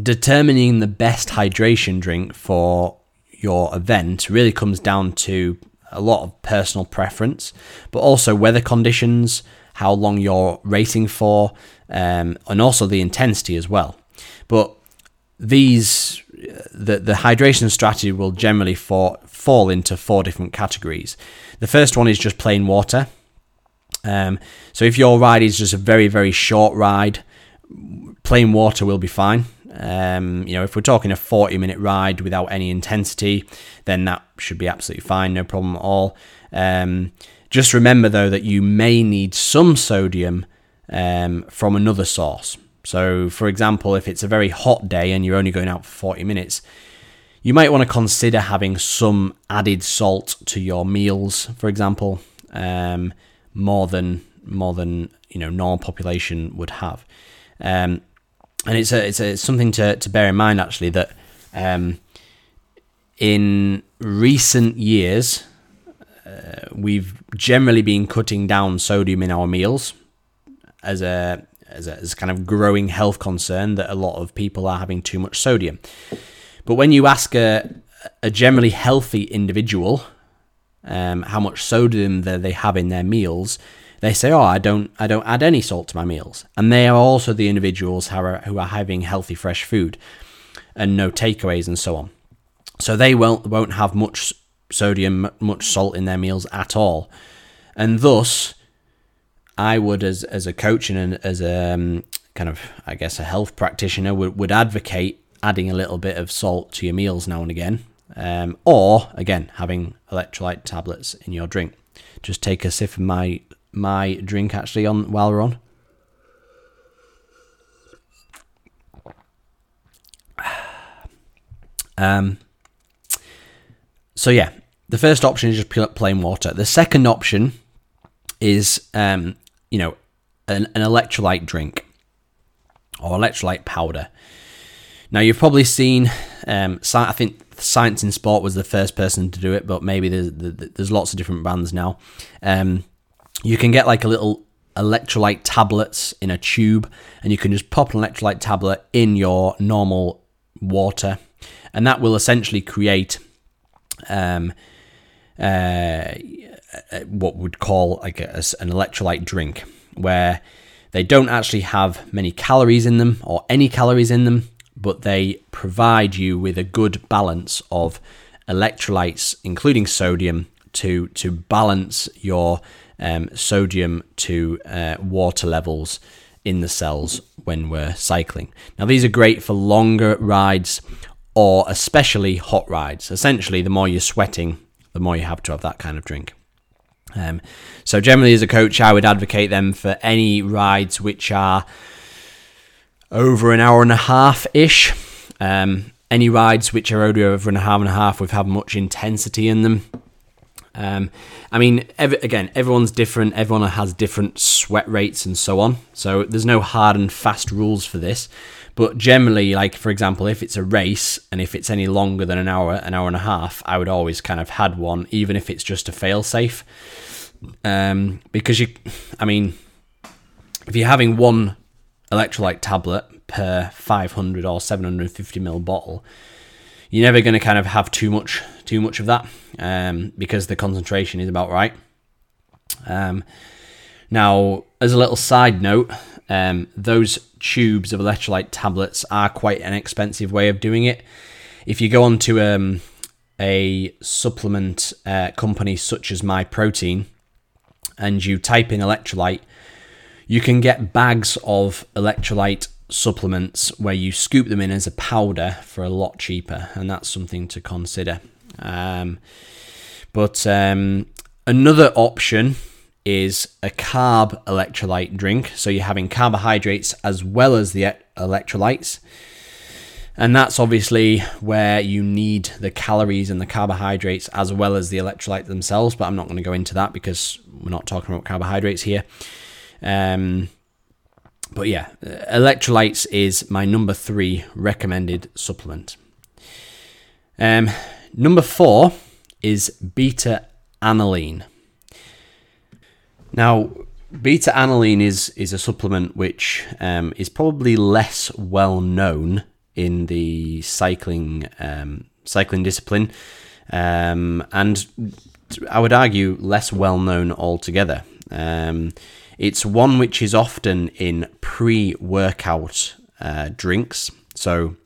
determining the best hydration drink for your event really comes down to a lot of personal preference, but also weather conditions, how long you're racing for, um, and also the intensity as well. But these, the, the hydration strategy will generally for, fall into four different categories. The first one is just plain water. Um, so if your ride is just a very, very short ride, plain water will be fine. Um, you know, if we're talking a 40 minute ride without any intensity, then that should be absolutely fine, no problem at all. Um, just remember though that you may need some sodium um, from another source. So, for example, if it's a very hot day and you're only going out for 40 minutes, you might want to consider having some added salt to your meals, for example, um, more than more than you know normal population would have. Um, and it's a, it's a, it's something to, to bear in mind actually that um, in recent years uh, we've generally been cutting down sodium in our meals as a as a as kind of growing health concern that a lot of people are having too much sodium. But when you ask a a generally healthy individual um, how much sodium that they have in their meals, they say, "Oh, I don't, I don't add any salt to my meals," and they are also the individuals who are, who are having healthy, fresh food and no takeaways and so on. So they won't won't have much sodium, much salt in their meals at all, and thus, I would, as as a coach and as a um, kind of, I guess, a health practitioner, would, would advocate adding a little bit of salt to your meals now and again, um, or again having electrolyte tablets in your drink. Just take a sip of my my drink actually on while we're on. Um, so yeah, the first option is just plain water. The second option is, um, you know, an, an electrolyte drink or electrolyte powder. Now you've probably seen, um, I think Science in Sport was the first person to do it, but maybe there's, there's lots of different brands now. Um, you can get like a little electrolyte tablets in a tube, and you can just pop an electrolyte tablet in your normal water, and that will essentially create um, uh, what would call like a, an electrolyte drink, where they don't actually have many calories in them or any calories in them, but they provide you with a good balance of electrolytes, including sodium, to to balance your um, sodium to uh, water levels in the cells when we're cycling. Now, these are great for longer rides or especially hot rides. Essentially, the more you're sweating, the more you have to have that kind of drink. Um, so, generally, as a coach, I would advocate them for any rides which are over an hour and a half ish. Um, any rides which are over an hour and a half have had much intensity in them um, I mean, again, everyone's different. Everyone has different sweat rates and so on. So there's no hard and fast rules for this. But generally, like for example, if it's a race and if it's any longer than an hour, an hour and a half, I would always kind of had one, even if it's just a fail safe. Um, because you, I mean, if you're having one electrolyte tablet per 500 or 750 ml bottle, you're never going to kind of have too much too much of that um, because the concentration is about right. Um, now, as a little side note, um, those tubes of electrolyte tablets are quite an expensive way of doing it. If you go onto um, a supplement uh, company such as Myprotein and you type in electrolyte, you can get bags of electrolyte supplements where you scoop them in as a powder for a lot cheaper, and that's something to consider. Um, but um, another option is a carb electrolyte drink. So you're having carbohydrates as well as the electrolytes. And that's obviously where you need the calories and the carbohydrates as well as the electrolytes themselves. But I'm not going to go into that because we're not talking about carbohydrates here. Um, but yeah, electrolytes is my number three recommended supplement. Um, Number four is beta alanine. Now, beta alanine is is a supplement which um, is probably less well known in the cycling um, cycling discipline, um, and I would argue less well known altogether. It's one which is often in pre workout uh, drinks. So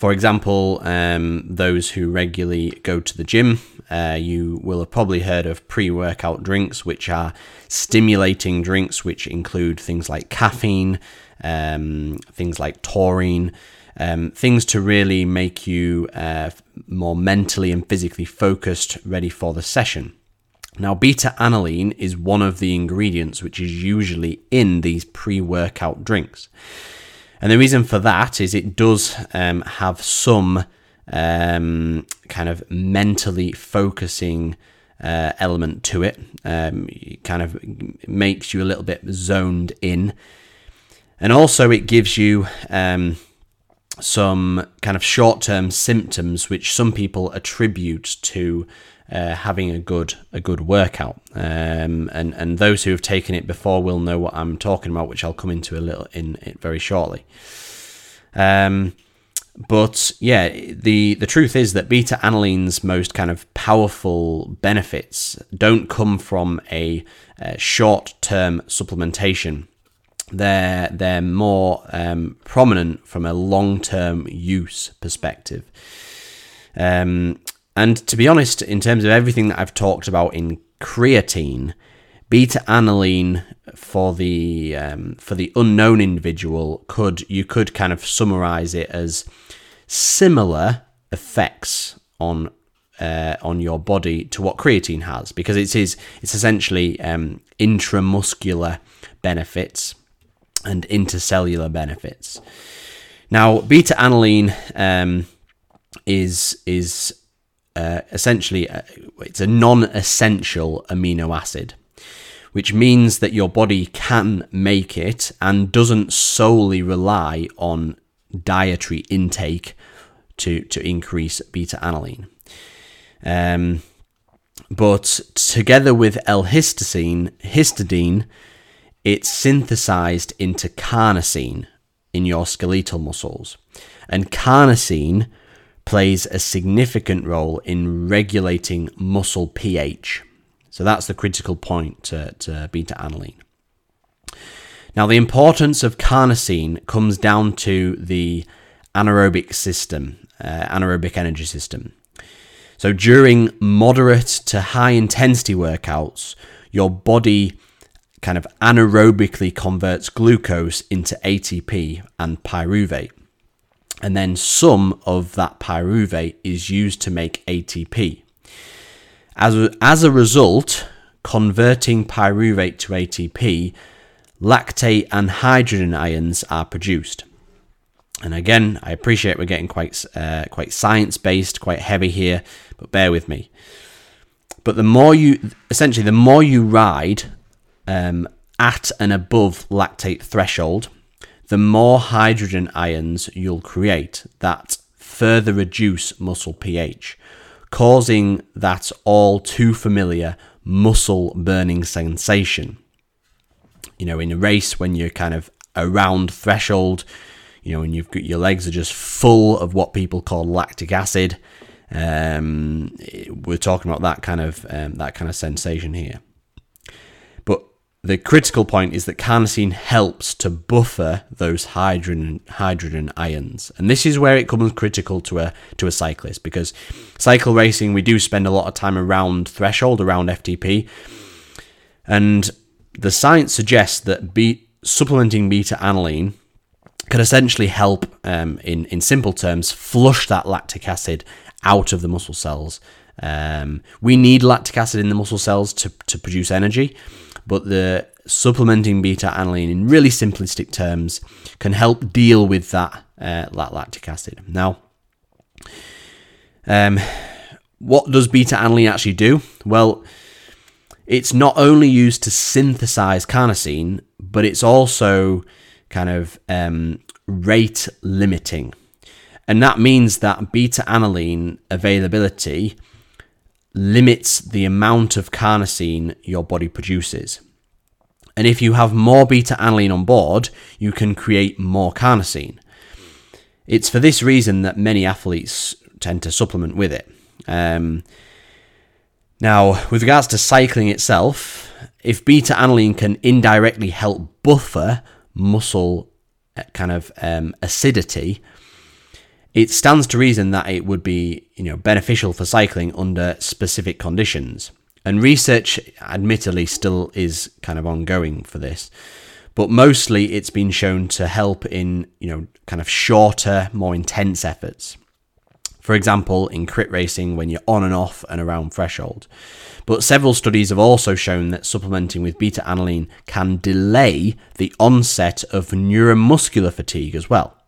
for example, um, those who regularly go to the gym, uh, you will have probably heard of pre workout drinks, which are stimulating drinks, which include things like caffeine, um, things like taurine, um, things to really make you uh, more mentally and physically focused, ready for the session. Now, beta alanine is one of the ingredients which is usually in these pre workout drinks. And the reason for that is it does um, have some um, kind of mentally focusing uh, element to it. Um, it kind of makes you a little bit zoned in. And also, it gives you um, some kind of short term symptoms which some people attribute to uh, having a good a good workout. Um, and and those who have taken it before will know what I'm talking about, which I'll come into a little in it very shortly. Um, but yeah, the the truth is that beta alanine's most kind of powerful benefits don't come from a, a short term supplementation. They're they're more um, prominent from a long term use perspective. Um, and to be honest, in terms of everything that I've talked about in creatine, beta alanine for the um, for the unknown individual could you could kind of summarize it as similar effects on uh, on your body to what creatine has because it is it's essentially um, intramuscular benefits and intercellular benefits. Now, beta alanine um, is is uh, essentially uh, it's a non-essential amino acid, which means that your body can make it and doesn't solely rely on dietary intake to to increase beta alanine. Um, but together with L-histidine, histidine, it's synthesized into carnosine in your skeletal muscles, and carnosine plays a significant role in regulating muscle pH. So that's the critical point to, to beta alanine. Now, the importance of carnosine comes down to the anaerobic system, uh, anaerobic energy system. So, during moderate to high intensity workouts, your body kind of anaerobically converts glucose into ATP and pyruvate and then some of that pyruvate is used to make ATP. As a, as a result, converting pyruvate to ATP, lactate and hydrogen ions are produced. And again, I appreciate we're getting quite uh, quite science based, quite heavy here, but bear with me. But the more you, essentially, the more you ride um, at and above lactate threshold, the more hydrogen ions you'll create that further reduce muscle pH, causing that all too familiar muscle burning sensation. You know, in a race when you're kind of around threshold, you know, when you've got your legs are just full of what people call lactic acid. Um, we're talking about that kind of um, that kind of sensation here the critical point is that carnosine helps to buffer those hydrogen hydrogen ions, and this is where it becomes critical to a to a cyclist because cycle racing we do spend a lot of time around threshold, around FTP, and the science suggests that be, supplementing beta alanine can essentially help, um, in in simple terms, flush that lactic acid out of the muscle cells. Um, we need lactic acid in the muscle cells to to produce energy but the supplementing beta alanine in really simplistic terms can help deal with that, uh, that lactic acid. Now, um, what does beta alanine actually do? Well, it's not only used to synthesize carnosine, but it's also kind of um, rate limiting. And that means that beta alanine availability limits the amount of carnosine your body produces. And if you have more beta alanine on board, you can create more carnosine. It's for this reason that many athletes tend to supplement with it. Um, now, with regards to cycling itself, if beta alanine can indirectly help buffer muscle uh, kind of um, acidity, it stands to reason that it would be you know beneficial for cycling under specific conditions. And research, admittedly, still is kind of ongoing for this, but mostly it's been shown to help in you know kind of shorter, more intense efforts. For example, in crit racing when you're on and off and around threshold. But several studies have also shown that supplementing with beta alanine can delay the onset of neuromuscular fatigue as well.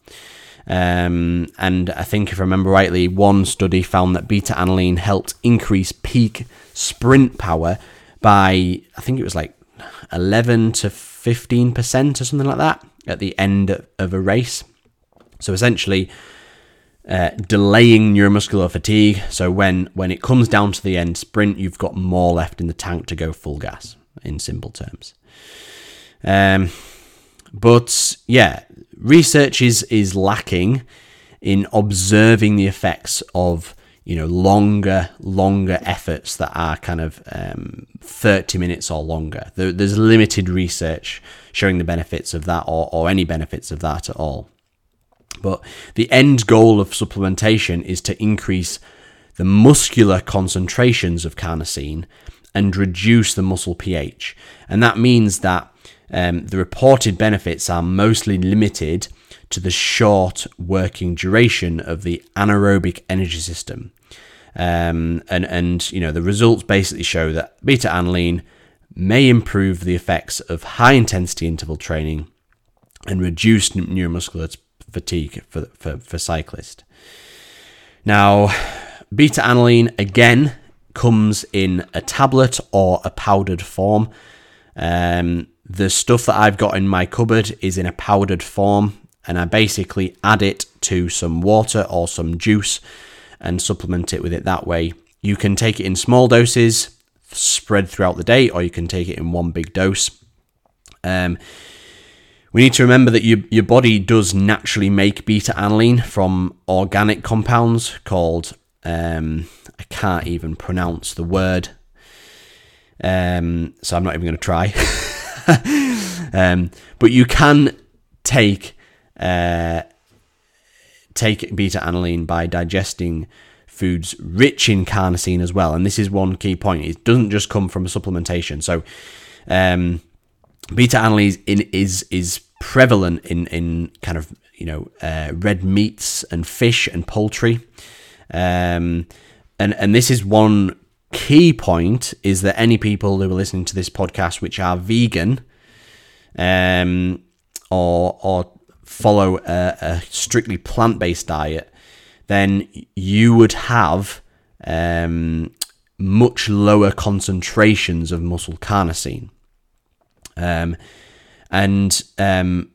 Um, and I think, if I remember rightly, one study found that beta alanine helped increase peak sprint power by, I think it was like 11 to 15% or something like that at the end of a race. So essentially, uh, delaying neuromuscular fatigue. So when when it comes down to the end sprint, you've got more left in the tank to go full gas. In simple terms. Um, but yeah, research is is lacking in observing the effects of you know longer longer efforts that are kind of um, 30 minutes or longer. There, there's limited research showing the benefits of that or, or any benefits of that at all. But the end goal of supplementation is to increase the muscular concentrations of carnosine and reduce the muscle ph. And that means that um, the reported benefits are mostly limited to the short working duration of the anaerobic energy system. Um, and, and, you know, the results basically show that beta alanine may improve the effects of high intensity interval training and reduce neuromuscular fatigue for, for, for cyclists. Now, beta alanine again comes in a tablet or a powdered form. Um, the stuff that I've got in my cupboard is in a powdered form, and I basically add it to some water or some juice and supplement it with it that way. You can take it in small doses, spread throughout the day, or you can take it in one big dose. Um, we need to remember that your, your body does naturally make beta alanine from organic compounds called, um, I can't even pronounce the word, um, so I'm not even going to try. um, but you can take uh, take beta alanine by digesting foods rich in carnosine as well. And this is one key point: it doesn't just come from supplementation. So, um, beta alanine is, is is prevalent in in kind of you know uh, red meats and fish and poultry. Um, and and this is one key point is that any people who are listening to this podcast which are vegan um, or or follow a, a strictly plant based diet, then you would have um, much lower concentrations of muscle carnosine. Um, and um,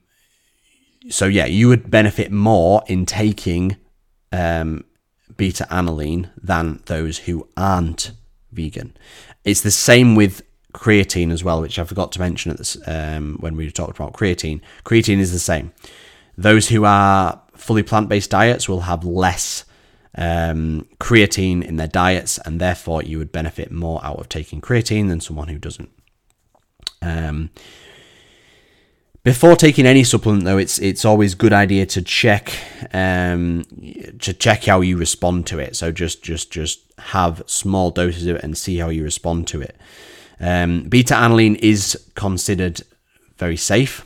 so, yeah, you would benefit more in taking um, beta alanine than those who aren't vegan. It's the same with creatine as well, which I forgot to mention at this um, when we talked about creatine. Creatine is the same. Those who are fully plant-based diets will have less um, creatine in their diets, and therefore you would benefit more out of taking creatine than someone who doesn't. Um, before taking any supplement, though, it's it's always good idea to check um, to check how you respond to it. So just just just have small doses of it and see how you respond to it. Um, beta alanine is considered very safe,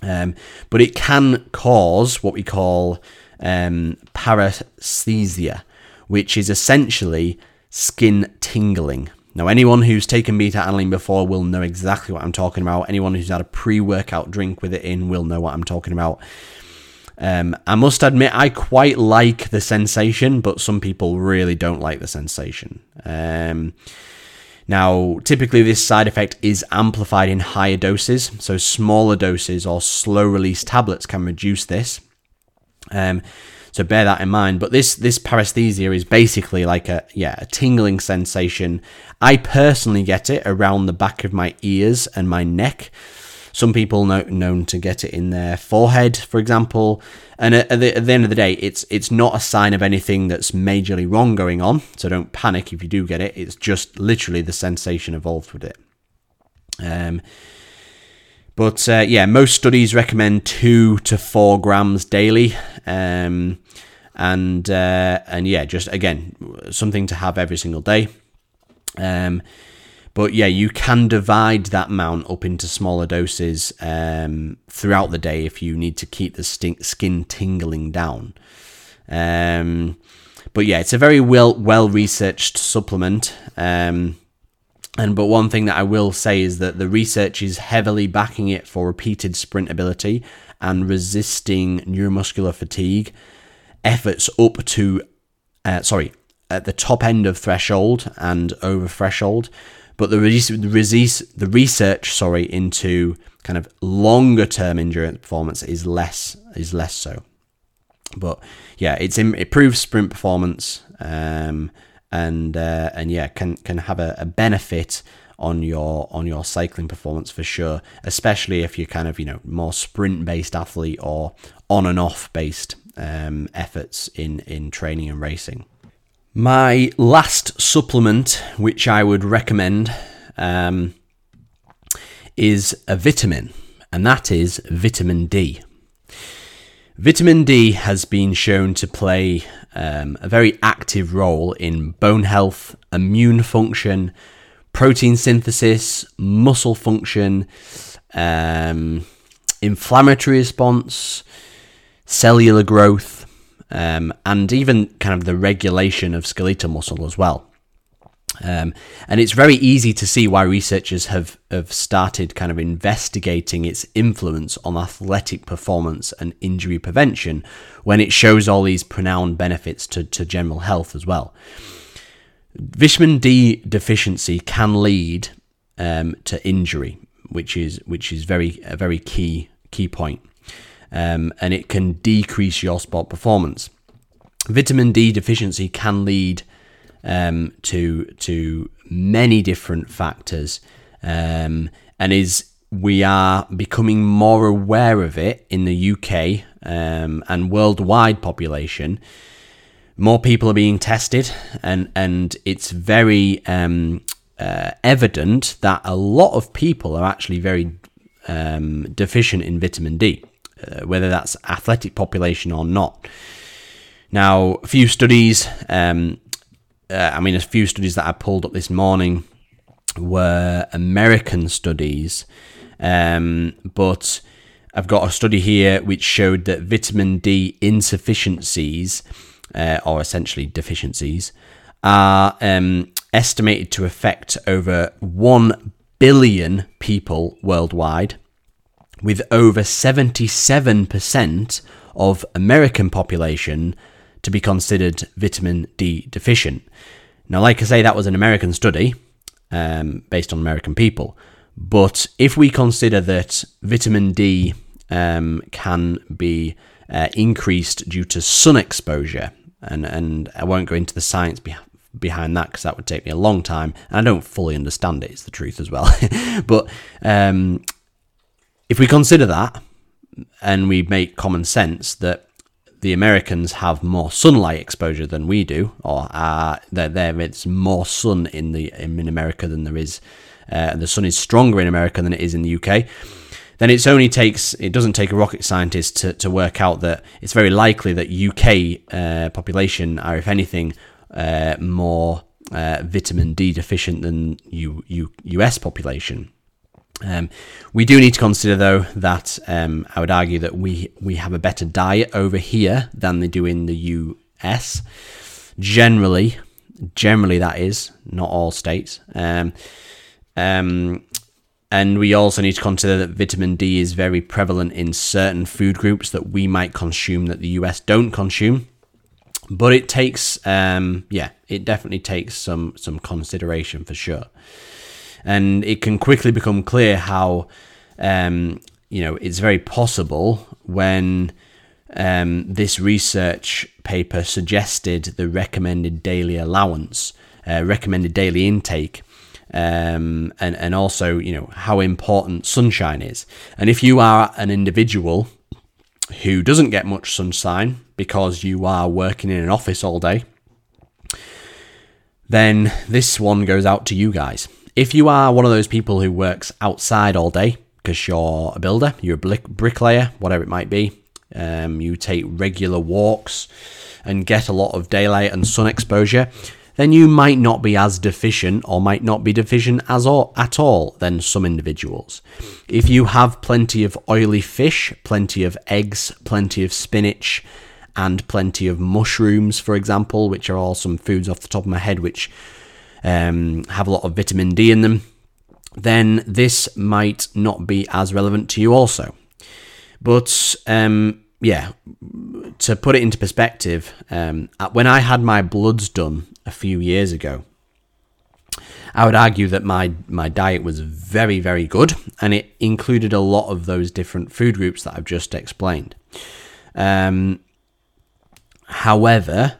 um, but it can cause what we call um, paresthesia, which is essentially skin tingling. Now, anyone who's taken beta alanine before will know exactly what I'm talking about. Anyone who's had a pre workout drink with it in will know what I'm talking about. Um, I must admit, I quite like the sensation, but some people really don't like the sensation. Um, now, typically, this side effect is amplified in higher doses, so smaller doses or slow release tablets can reduce this. Um, so bear that in mind. But this this paresthesia is basically like a yeah a tingling sensation. I personally get it around the back of my ears and my neck. Some people know, known to get it in their forehead, for example. And at, the, at the end of the day, it's it's not a sign of anything that's majorly wrong going on. So don't panic if you do get it. It's just literally the sensation involved with it. Um, but uh, yeah, most studies recommend two to four grams daily, um, and uh, and yeah, just again something to have every single day. Um, but yeah, you can divide that amount up into smaller doses um, throughout the day if you need to keep the skin tingling down. Um, but yeah, it's a very well well researched supplement. Um, and but one thing that I will say is that the research is heavily backing it for repeated sprint ability and resisting neuromuscular fatigue efforts up to, uh, sorry, at the top end of threshold and over threshold. But the, the, the research, sorry, into kind of longer term endurance performance is less is less so. But yeah, it's it improves sprint performance, um, and uh, and yeah, can can have a, a benefit on your on your cycling performance for sure, especially if you're kind of you know more sprint based athlete or on and off based um, efforts in in training and racing. My last supplement, which I would recommend, um, is a vitamin, and that is vitamin D. Vitamin D has been shown to play um, a very active role in bone health, immune function, protein synthesis, muscle function, um, inflammatory response, cellular growth, um, and even kind of the regulation of skeletal muscle as well. Um, and it's very easy to see why researchers have, have started kind of investigating its influence on athletic performance and injury prevention when it shows all these pronounced benefits to, to general health as well. Vitamin D deficiency can lead um, to injury, which is which is very a very key key point, um, and it can decrease your sport performance. Vitamin D deficiency can lead um, to to many different factors, um, and is we are becoming more aware of it in the UK um, and worldwide population more people are being tested, and and it's very um, uh, evident that a lot of people are actually very um, deficient in vitamin D, uh, whether that's athletic population or not. Now, a few studies, um, uh, I mean, a few studies that I pulled up this morning were American studies, um, but I've got a study here which showed that vitamin D insufficiencies uh, or essentially deficiencies, are um, estimated to affect over 1 billion people worldwide, with over 77% of American population to be considered vitamin D deficient. Now, like I say, that was an American study um, based on American people. But if we consider that vitamin D um, can be uh, increased due to sun exposure, and and I won't go into the science behind behind that because that would take me a long time and I don't fully understand it. It's the truth as well. but um, if we consider that and we make common sense that the Americans have more sunlight exposure than we do, or uh, there there it's more sun in the in America than there is. Uh, the sun is stronger in America than it is in the UK then it's only takes it doesn't take a rocket scientist to, to work out that it's very likely that UK uh, population are, if anything, uh, more uh, vitamin D deficient than U, U, US population. Um, we do need to consider, though, that um, I would argue that we we have a better diet over here than they do in the US. Generally, generally that is not all states. Um, um, and we also need to consider that vitamin D is very prevalent in certain food groups that we might consume that the US don't consume. But it takes, um, yeah, it definitely takes some some consideration for sure. And it can quickly become clear how, um, you know, it's very possible when um, this research paper suggested the recommended daily allowance, uh, recommended daily intake um, and and also you know how important sunshine is. And if you are an individual who doesn't get much sunshine because you are working in an office all day, then this one goes out to you guys. If you are one of those people who works outside all day because you're a builder, you're a bricklayer, whatever it might be, um, you take regular walks and get a lot of daylight and sun exposure, then you might not be as deficient or might not be deficient as all, at all than some individuals. If you have plenty of oily fish, plenty of eggs, plenty of spinach, and plenty of mushrooms, for example, which are all some foods off the top of my head which um, have a lot of vitamin D in them, then this might not be as relevant to you also. But um, yeah, to put it into perspective, um, when I had my bloods done a few years ago, I would argue that my, my diet was very, very good and it included a lot of those different food groups that I've just explained. Um, however,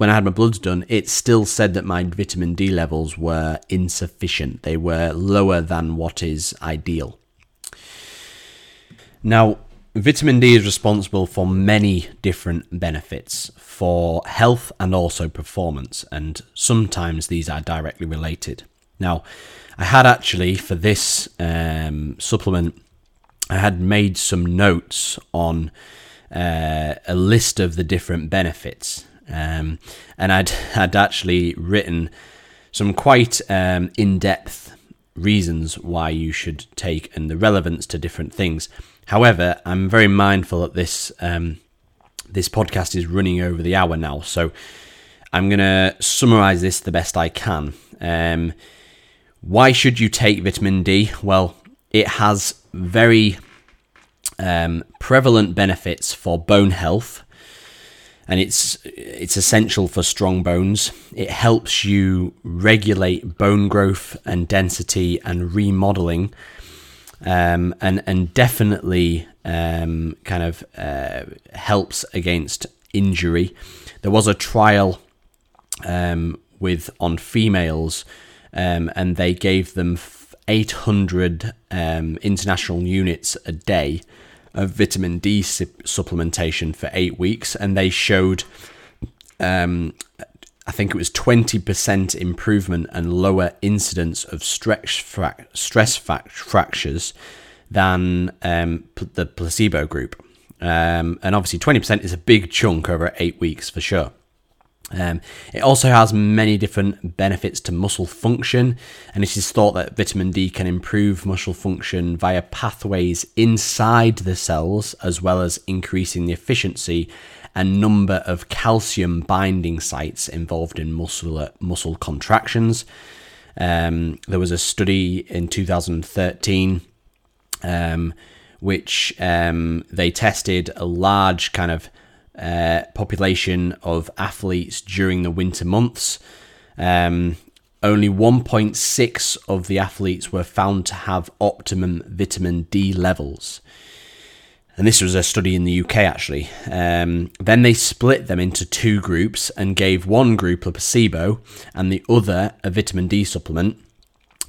when I had my bloods done, it still said that my vitamin D levels were insufficient. They were lower than what is ideal. Now, vitamin D is responsible for many different benefits for health and also performance, and sometimes these are directly related. Now, I had actually for this um, supplement, I had made some notes on uh, a list of the different benefits, um, and I'd had actually written some quite um, in-depth reasons why you should take and the relevance to different things. However, I'm very mindful that this um, this podcast is running over the hour now, so I'm going to summarize this the best I can. Um, why should you take vitamin D? Well, it has very um, prevalent benefits for bone health, and it's it's essential for strong bones. It helps you regulate bone growth and density and remodeling um, and and definitely um, kind of uh, helps against injury. There was a trial um, with on females, um, and they gave them 800 um, international units a day of vitamin D supplementation for eight weeks, and they showed um, I think it was 20% improvement and lower incidence of stress, fra- stress fractures than um, the placebo group. Um, and obviously, 20% is a big chunk over eight weeks for sure. Um, it also has many different benefits to muscle function, and it is thought that vitamin D can improve muscle function via pathways inside the cells, as well as increasing the efficiency and number of calcium binding sites involved in muscle muscle contractions. Um, there was a study in 2013 um, which um, they tested a large kind of uh, population of athletes during the winter months. Um, only 1.6 of the athletes were found to have optimum vitamin D levels and this was a study in the UK actually. Um, then they split them into two groups and gave one group a placebo and the other a vitamin D supplement.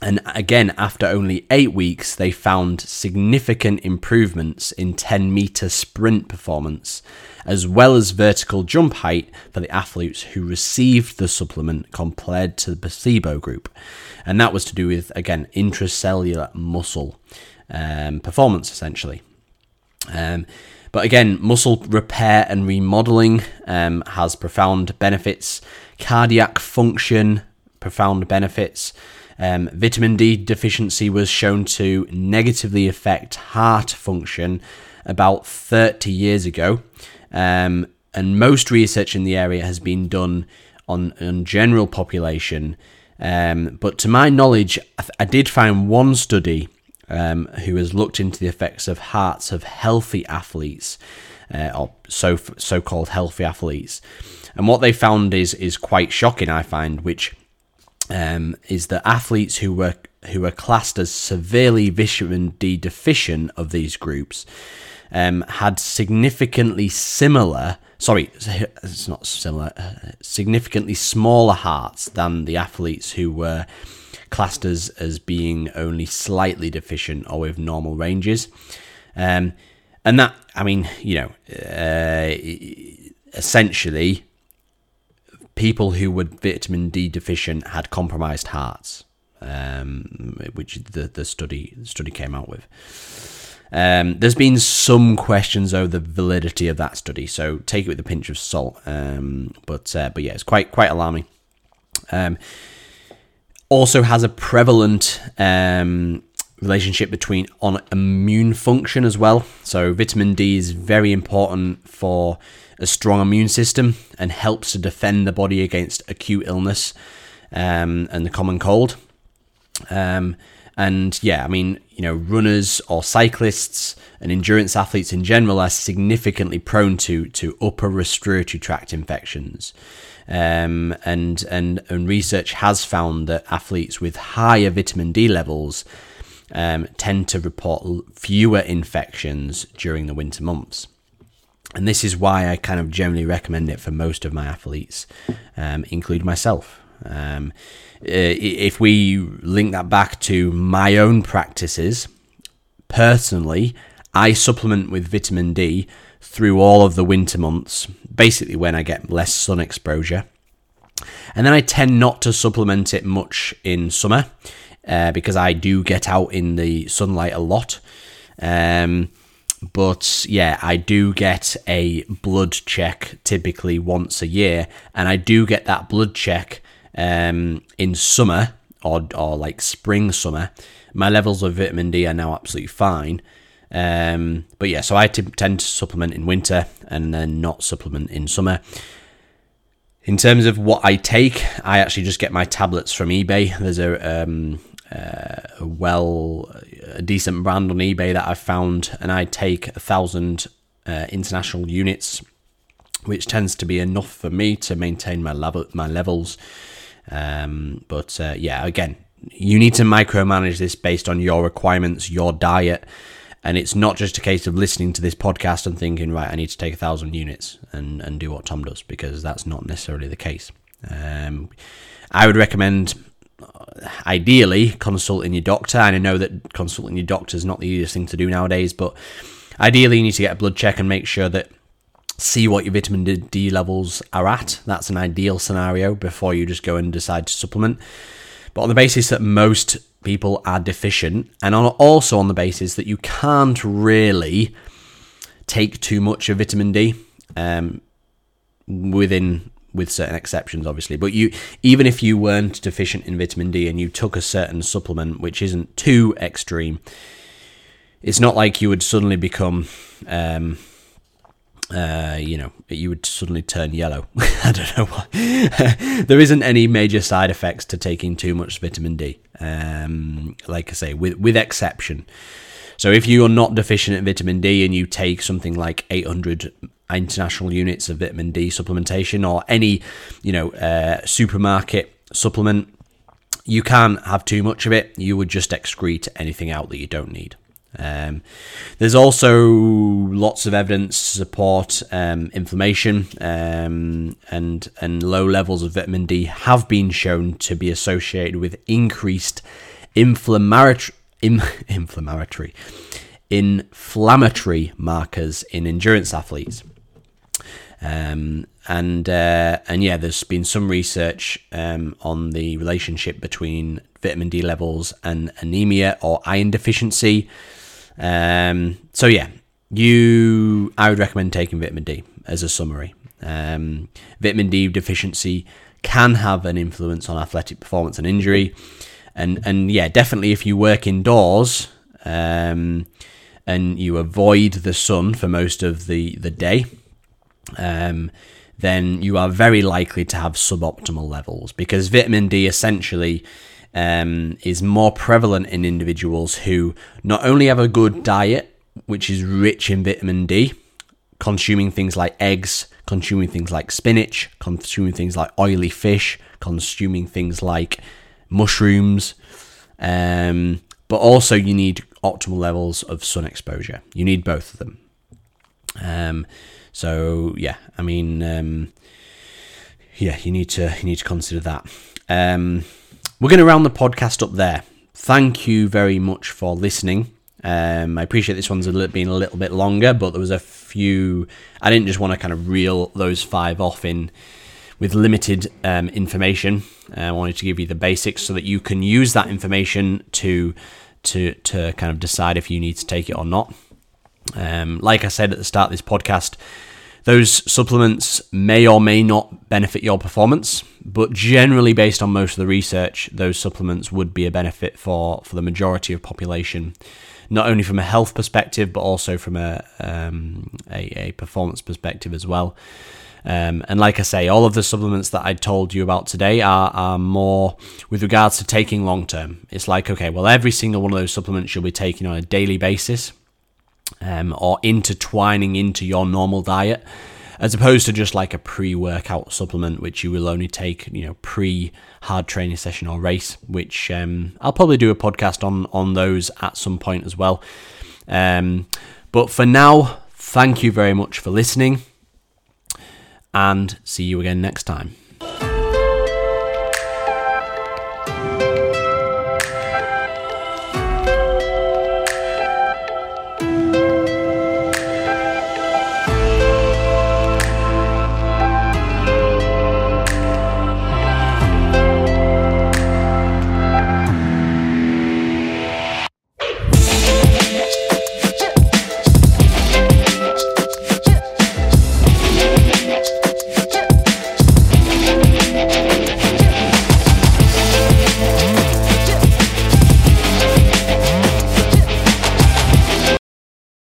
And again, after only eight weeks, they found significant improvements in 10 meter sprint performance, as well as vertical jump height for the athletes who received the supplement compared to the placebo group. And that was to do with, again, intracellular muscle um, performance essentially. Um, but again, muscle repair and remodeling um, has profound benefits. Cardiac function, profound benefits. Um, vitamin D deficiency was shown to negatively affect heart function about 30 years ago. Um, and most research in the area has been done on, on general population. Um, but to my knowledge, I, th- I did find one study um, who has looked into the effects of hearts of healthy athletes, uh, or so so-called healthy athletes, and what they found is is quite shocking. I find, which um, is that athletes who were who were classed as severely vitamin D deficient of these groups um, had significantly similar sorry, it's not similar, uh, significantly smaller hearts than the athletes who were classed as, as being only slightly deficient or with normal ranges. Um, and that, I mean, you know, uh, essentially, people who were vitamin D deficient had compromised hearts, um, which the, the study the study came out with. Um, there's been some questions over the validity of that study, so take it with a pinch of salt. Um, but uh, but yeah, it's quite quite alarming. Um, also has a prevalent um, relationship between on immune function as well. So vitamin D is very important for a strong immune system and helps to defend the body against acute illness um, and the common cold. Um, And yeah, I mean, you know, runners or cyclists and endurance athletes in general are significantly prone to to upper respiratory tract infections. Um, and and and research has found that athletes with higher vitamin D levels um, tend to report fewer infections during the winter months. And this is why I kind of generally recommend it for most of my athletes, um, including myself. Um, if we link that back to my own practices, personally, I supplement with vitamin D through all of the winter months, basically when I get less sun exposure. And then I tend not to supplement it much in summer uh, because I do get out in the sunlight a lot. Um, but yeah, I do get a blood check typically once a year, and I do get that blood check um, in summer or or like spring summer. My levels of vitamin D are now absolutely fine. Um, but yeah, so I t- tend to supplement in winter and then not supplement in summer. In terms of what I take, I actually just get my tablets from eBay. There's a um, uh, a well, a decent brand on eBay that I've found, and I take a thousand uh, international units, which tends to be enough for me to maintain my level, my levels. Um, but uh, yeah, again, you need to micromanage this based on your requirements, your diet, and it's not just a case of listening to this podcast and thinking, right, I need to take a thousand units and and do what Tom does because that's not necessarily the case. Um, I would recommend ideally consulting your doctor. And I know that consulting your doctor is not the easiest thing to do nowadays, but ideally you need to get a blood check and make sure that see what your vitamin D levels are at. That's an ideal scenario before you just go and decide to supplement. But on the basis that most people are deficient, and on, also on the basis that you can't really take too much of vitamin D um, within with certain exceptions, obviously. But you, even if you weren't deficient in vitamin D and you took a certain supplement which isn't too extreme, it's not like you would suddenly become, um, uh, you know, you would suddenly turn yellow. I don't know why. there isn't any major side effects to taking too much vitamin D. Um, like I say, with with exception. So if you are not deficient in vitamin D and you take something like 800 international units of vitamin D supplementation or any, you know, uh, supermarket supplement, you can't have too much of it. You would just excrete anything out that you don't need. Um, there's also lots of evidence to support um, inflammation, um, and and low levels of vitamin D have been shown to be associated with increased inflammatory inflammatory inflammatory markers in endurance athletes. Um, and uh, and yeah, there's been some research um, on the relationship between vitamin D levels and anemia or iron deficiency. Um, so yeah, you I would recommend taking vitamin D as a summary. Um, vitamin D deficiency can have an influence on athletic performance and injury and and yeah, definitely if you work indoors um, and you avoid the sun for most of the the day, um, then you are very likely to have suboptimal levels because vitamin D essentially. Um, is more prevalent in individuals who not only have a good diet, which is rich in vitamin D, consuming things like eggs, consuming things like spinach, consuming things like oily fish, consuming things like mushrooms, um, but also you need optimal levels of sun exposure. You need both of them. Um, so yeah, I mean, um, yeah, you need to you need to consider that. Um, we're going to round the podcast up there. Thank you very much for listening. Um, I appreciate this one's a little, been a little bit longer, but there was a few. I didn't just want to kind of reel those five off in with limited um, information. Uh, I wanted to give you the basics so that you can use that information to to to kind of decide if you need to take it or not. Um, like I said at the start of this podcast, those supplements may or may not benefit your performance, but generally, based on most of the research, those supplements would be a benefit for for the majority of population, not only from a health perspective but also from a um, a, a performance perspective as well. Um, and like I say, all of the supplements that I told you about today are, are more with regards to taking long term. It's like, okay, well, every single one of those supplements you'll be taking on a daily basis um, or intertwining into your normal diet, as opposed to just like a pre workout supplement, which you will only take, you know, pre hard training session or race, which um, I'll probably do a podcast on, on those at some point as well. Um, but for now, thank you very much for listening and see you again next time.